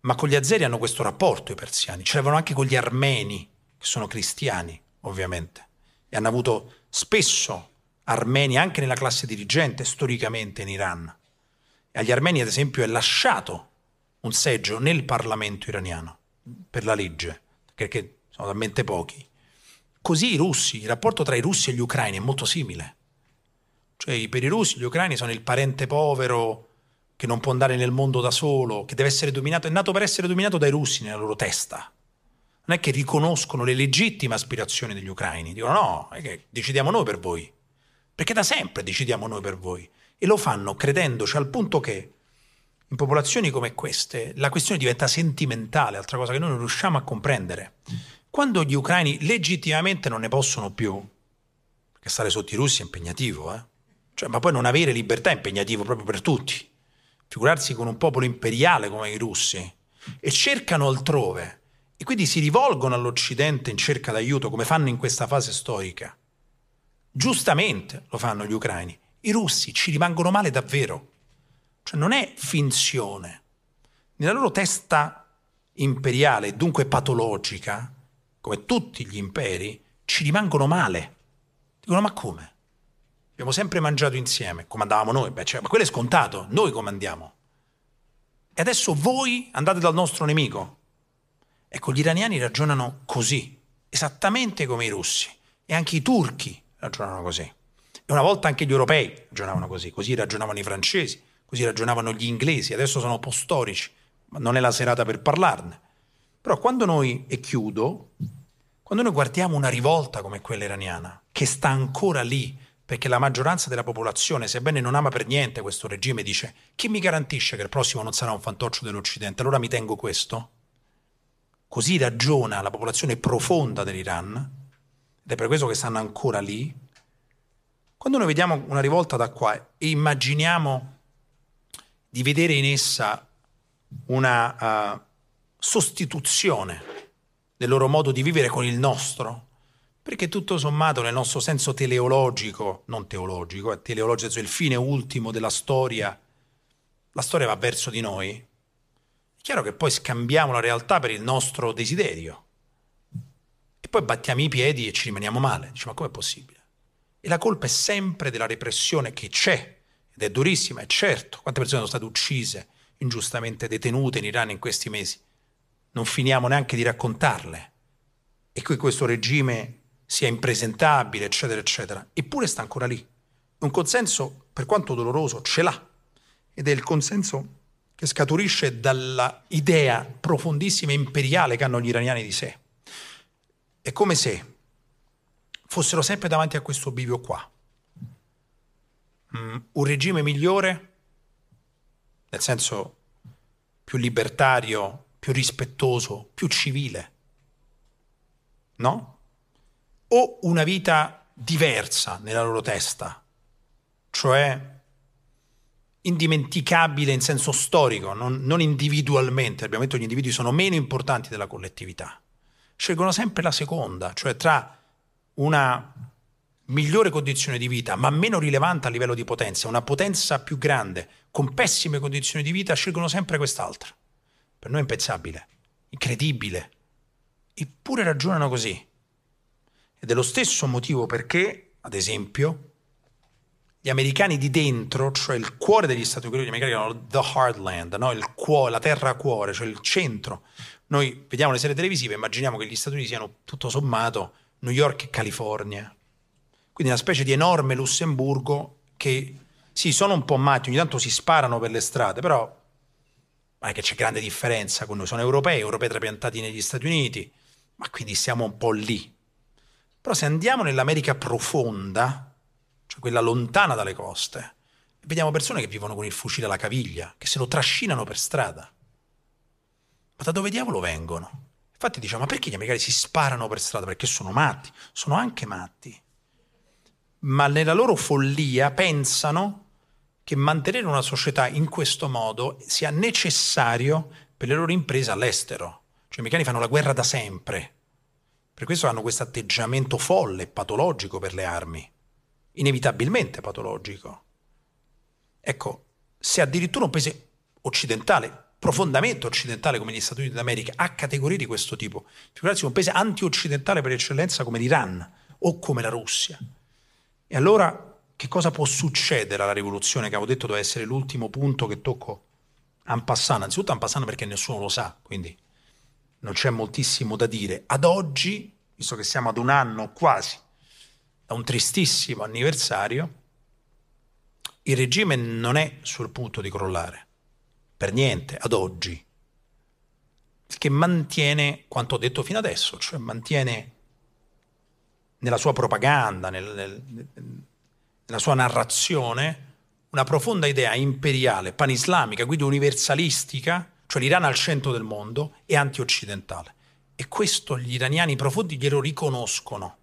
ma con gli azeri hanno questo rapporto i persiani, ce l'avevano anche con gli armeni, che sono cristiani, ovviamente, e hanno avuto spesso armeni anche nella classe dirigente, storicamente in Iran. E agli armeni, ad esempio, è lasciato un seggio nel Parlamento iraniano per la legge, perché sono talmente pochi. Così i russi, il rapporto tra i russi e gli ucraini è molto simile. Cioè, per i russi gli ucraini sono il parente povero che non può andare nel mondo da solo, che deve essere dominato, è nato per essere dominato dai russi nella loro testa. Non è che riconoscono le legittime aspirazioni degli ucraini, dicono no, è che decidiamo noi per voi. Perché da sempre decidiamo noi per voi. E lo fanno credendoci al punto che in popolazioni come queste la questione diventa sentimentale, altra cosa che noi non riusciamo a comprendere. Quando gli ucraini legittimamente non ne possono più, perché stare sotto i russi è impegnativo, eh? Cioè, ma poi non avere libertà è impegnativo proprio per tutti. Figurarsi con un popolo imperiale come i russi. E cercano altrove. E quindi si rivolgono all'Occidente in cerca d'aiuto, come fanno in questa fase storica. Giustamente lo fanno gli ucraini. I russi ci rimangono male davvero. Cioè non è finzione. Nella loro testa imperiale, dunque patologica, come tutti gli imperi, ci rimangono male. Dicono ma come? Abbiamo sempre mangiato insieme, comandavamo noi, beh, cioè, ma quello è scontato, noi comandiamo. E adesso voi andate dal nostro nemico. Ecco, gli iraniani ragionano così, esattamente come i russi. E anche i turchi ragionano così. E una volta anche gli europei ragionavano così, così ragionavano i francesi, così ragionavano gli inglesi, adesso sono post-storici, ma non è la serata per parlarne. Però quando noi, e chiudo, quando noi guardiamo una rivolta come quella iraniana, che sta ancora lì, perché la maggioranza della popolazione, sebbene non ama per niente questo regime, dice chi mi garantisce che il prossimo non sarà un fantoccio dell'Occidente? Allora mi tengo questo? Così ragiona la popolazione profonda dell'Iran, ed è per questo che stanno ancora lì. Quando noi vediamo una rivolta da qua e immaginiamo di vedere in essa una uh, sostituzione del loro modo di vivere con il nostro, perché tutto sommato nel nostro senso teleologico, non teologico, è teleologico, cioè il fine ultimo della storia, la storia va verso di noi, è chiaro che poi scambiamo la realtà per il nostro desiderio. E poi battiamo i piedi e ci rimaniamo male, diciamo ma com'è possibile? E la colpa è sempre della repressione che c'è ed è durissima, è certo, quante persone sono state uccise, ingiustamente detenute in Iran in questi mesi, non finiamo neanche di raccontarle. E qui questo regime sia impresentabile, eccetera, eccetera. Eppure sta ancora lì. Un consenso, per quanto doloroso, ce l'ha. Ed è il consenso che scaturisce dalla idea profondissima e imperiale che hanno gli iraniani di sé. È come se fossero sempre davanti a questo bivio qua. Mm, un regime migliore, nel senso più libertario, più rispettoso, più civile, no? o una vita diversa nella loro testa, cioè indimenticabile in senso storico, non, non individualmente. Abbiamo detto che gli individui sono meno importanti della collettività. Scelgono sempre la seconda, cioè tra una migliore condizione di vita, ma meno rilevante a livello di potenza, una potenza più grande, con pessime condizioni di vita, scelgono sempre quest'altra. Per noi è impensabile, incredibile. Eppure ragionano così. Ed è lo stesso motivo perché, ad esempio, gli americani di dentro, cioè il cuore degli Stati Uniti, gli americani chiamano the heartland, no? cuore, la terra cuore, cioè il centro. Noi vediamo le serie televisive, immaginiamo che gli Stati Uniti siano tutto sommato New York e California. Quindi una specie di enorme Lussemburgo che sì, sono un po' matti, ogni tanto si sparano per le strade, però non è che c'è grande differenza con noi. Sono europei, europei trapiantati negli Stati Uniti, ma quindi siamo un po' lì. Però se andiamo nell'America profonda, cioè quella lontana dalle coste, vediamo persone che vivono con il fucile alla caviglia, che se lo trascinano per strada. Ma da dove diavolo vengono? Infatti diciamo, ma perché gli americani si sparano per strada? Perché sono matti, sono anche matti. Ma nella loro follia pensano che mantenere una società in questo modo sia necessario per le loro imprese all'estero. Cioè i americani fanno la guerra da sempre. Per questo hanno questo atteggiamento folle, patologico per le armi inevitabilmente patologico. Ecco, se addirittura un paese occidentale, profondamente occidentale come gli Stati Uniti d'America, ha categorie di questo tipo, figurarsi un paese anti-occidentale per eccellenza come l'Iran o come la Russia. E allora che cosa può succedere alla rivoluzione? Che avevo detto doveva essere l'ultimo punto che tocco? Passant, innanzitutto en passant perché nessuno lo sa, quindi non c'è moltissimo da dire. Ad oggi, visto che siamo ad un anno quasi da un tristissimo anniversario, il regime non è sul punto di crollare, per niente, ad oggi, che mantiene quanto ho detto fino adesso, cioè mantiene nella sua propaganda, nel, nel, nella sua narrazione, una profonda idea imperiale, panislamica, quindi universalistica, cioè l'Iran al centro del mondo, e anti-occidentale. E questo gli iraniani profondi glielo riconoscono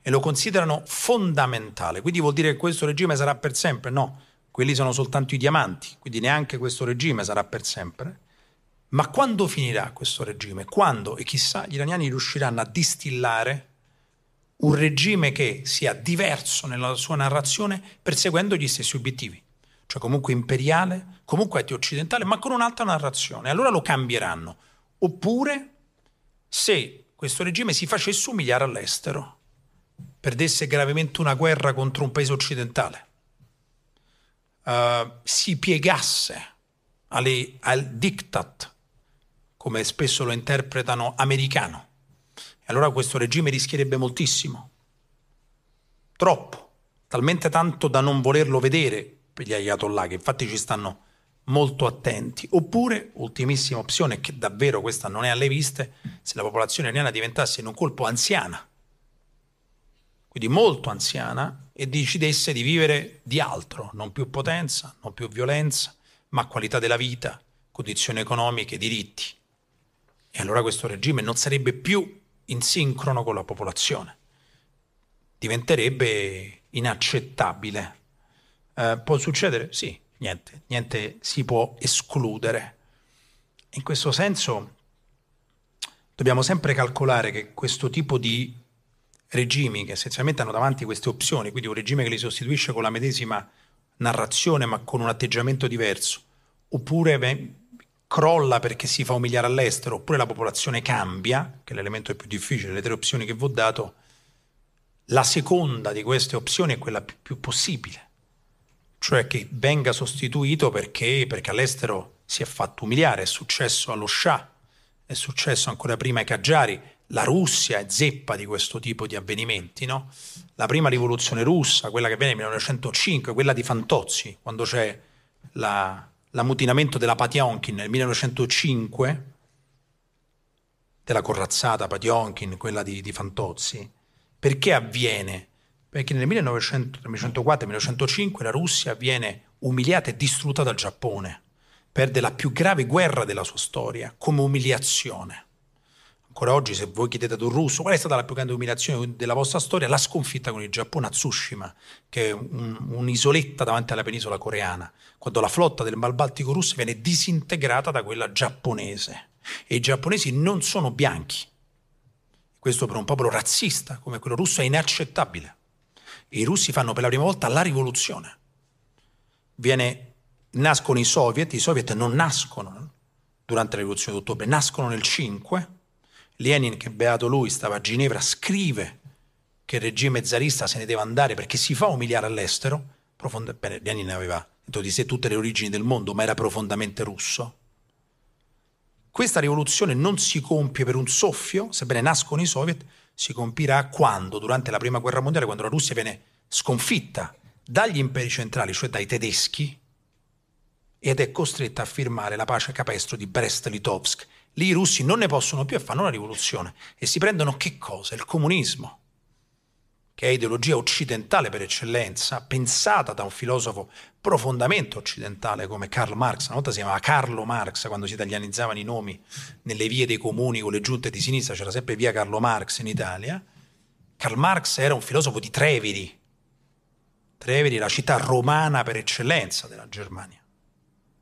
e lo considerano fondamentale. Quindi vuol dire che questo regime sarà per sempre? No, quelli sono soltanto i diamanti, quindi neanche questo regime sarà per sempre. Ma quando finirà questo regime? Quando, e chissà, gli iraniani riusciranno a distillare un regime che sia diverso nella sua narrazione perseguendo gli stessi obiettivi, cioè comunque imperiale, comunque anti-occidentale, ma con un'altra narrazione. Allora lo cambieranno. Oppure se questo regime si facesse umiliare all'estero perdesse gravemente una guerra contro un paese occidentale, uh, si piegasse alle, al diktat, come spesso lo interpretano, americano, allora questo regime rischierebbe moltissimo, troppo, talmente tanto da non volerlo vedere per gli ayatollah, che infatti ci stanno molto attenti. Oppure, ultimissima opzione, che davvero questa non è alle viste, se la popolazione iraniana diventasse in un colpo anziana, quindi molto anziana, e decidesse di vivere di altro, non più potenza, non più violenza, ma qualità della vita, condizioni economiche, diritti. E allora questo regime non sarebbe più in sincrono con la popolazione, diventerebbe inaccettabile. Eh, può succedere? Sì, niente, niente si può escludere. In questo senso dobbiamo sempre calcolare che questo tipo di regimi che essenzialmente hanno davanti queste opzioni, quindi un regime che li sostituisce con la medesima narrazione ma con un atteggiamento diverso, oppure crolla perché si fa umiliare all'estero, oppure la popolazione cambia, che è l'elemento più difficile, le tre opzioni che vi ho dato, la seconda di queste opzioni è quella più, più possibile, cioè che venga sostituito perché, perché all'estero si è fatto umiliare, è successo allo Shah, è successo ancora prima ai Qajari, la Russia è zeppa di questo tipo di avvenimenti, no? La prima rivoluzione russa, quella che viene nel 1905, quella di Fantozzi, quando c'è la, l'ammutinamento della Pationkin nel 1905, della corazzata Pationkin, quella di, di Fantozzi, perché avviene? Perché nel 1904-1905 la Russia viene umiliata e distrutta dal Giappone, perde la più grave guerra della sua storia come umiliazione Ancora oggi, se voi chiedete ad un russo qual è stata la più grande umiliazione della vostra storia, la sconfitta con il Giappone a Tsushima, che è un, un'isoletta davanti alla penisola coreana, quando la flotta del Mar Baltico russo viene disintegrata da quella giapponese. E i giapponesi non sono bianchi. Questo per un popolo razzista come quello russo è inaccettabile. I russi fanno per la prima volta la rivoluzione. Viene, nascono i soviet, i soviet non nascono durante la rivoluzione d'ottobre, nascono nel 5 Lenin, che beato lui, stava a Ginevra, scrive che il regime zarista se ne deve andare perché si fa umiliare all'estero. Profonda... Bene, Lenin aveva detto di sé tutte le origini del mondo, ma era profondamente russo. Questa rivoluzione non si compie per un soffio, sebbene nascono i soviet, si compirà quando, durante la prima guerra mondiale, quando la Russia viene sconfitta dagli imperi centrali, cioè dai tedeschi, ed è costretta a firmare la pace capestro di Brest-Litovsk Lì i russi non ne possono più e fanno una rivoluzione e si prendono che cosa? Il comunismo, che è ideologia occidentale per eccellenza, pensata da un filosofo profondamente occidentale come Karl Marx. Una volta si chiamava Carlo Marx quando si italianizzavano i nomi nelle vie dei comuni con le giunte di sinistra, c'era sempre via Carlo Marx in Italia. Karl Marx era un filosofo di Treviri. Treviri, la città romana per eccellenza della Germania.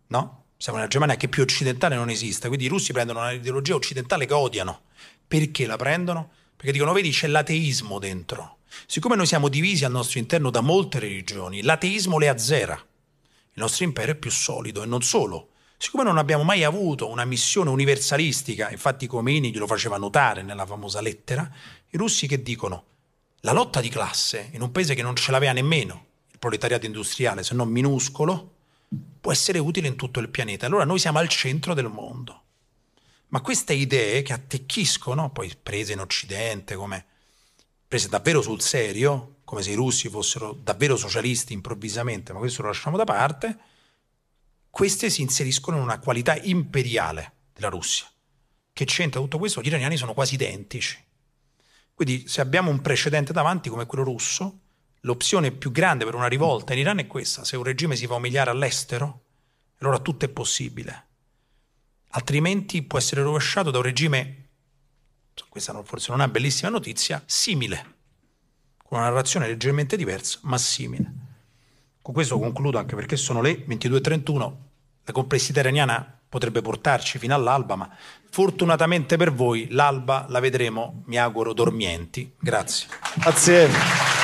No? Siamo nella Germania che più occidentale non esiste, quindi i russi prendono una ideologia occidentale che odiano. Perché la prendono? Perché dicono, vedi, c'è l'ateismo dentro. Siccome noi siamo divisi al nostro interno da molte religioni, l'ateismo le azzera. Il nostro impero è più solido e non solo. Siccome non abbiamo mai avuto una missione universalistica, infatti Comini glielo faceva notare nella famosa lettera, i russi che dicono la lotta di classe in un paese che non ce l'aveva nemmeno, il proletariato industriale, se non minuscolo, può essere utile in tutto il pianeta. Allora noi siamo al centro del mondo. Ma queste idee che attecchiscono, poi prese in Occidente come prese davvero sul serio, come se i russi fossero davvero socialisti improvvisamente, ma questo lo lasciamo da parte, queste si inseriscono in una qualità imperiale della Russia. Che c'entra tutto questo? Gli iraniani sono quasi identici. Quindi se abbiamo un precedente davanti come quello russo, l'opzione più grande per una rivolta in Iran è questa, se un regime si fa umiliare all'estero, allora tutto è possibile. Altrimenti può essere rovesciato da un regime, questa forse non è una bellissima notizia, simile, con una narrazione leggermente diversa, ma simile. Con questo concludo anche perché sono le 22.31, la complessità iraniana potrebbe portarci fino all'alba, ma fortunatamente per voi l'alba la vedremo, mi auguro, dormienti. Grazie. Grazie.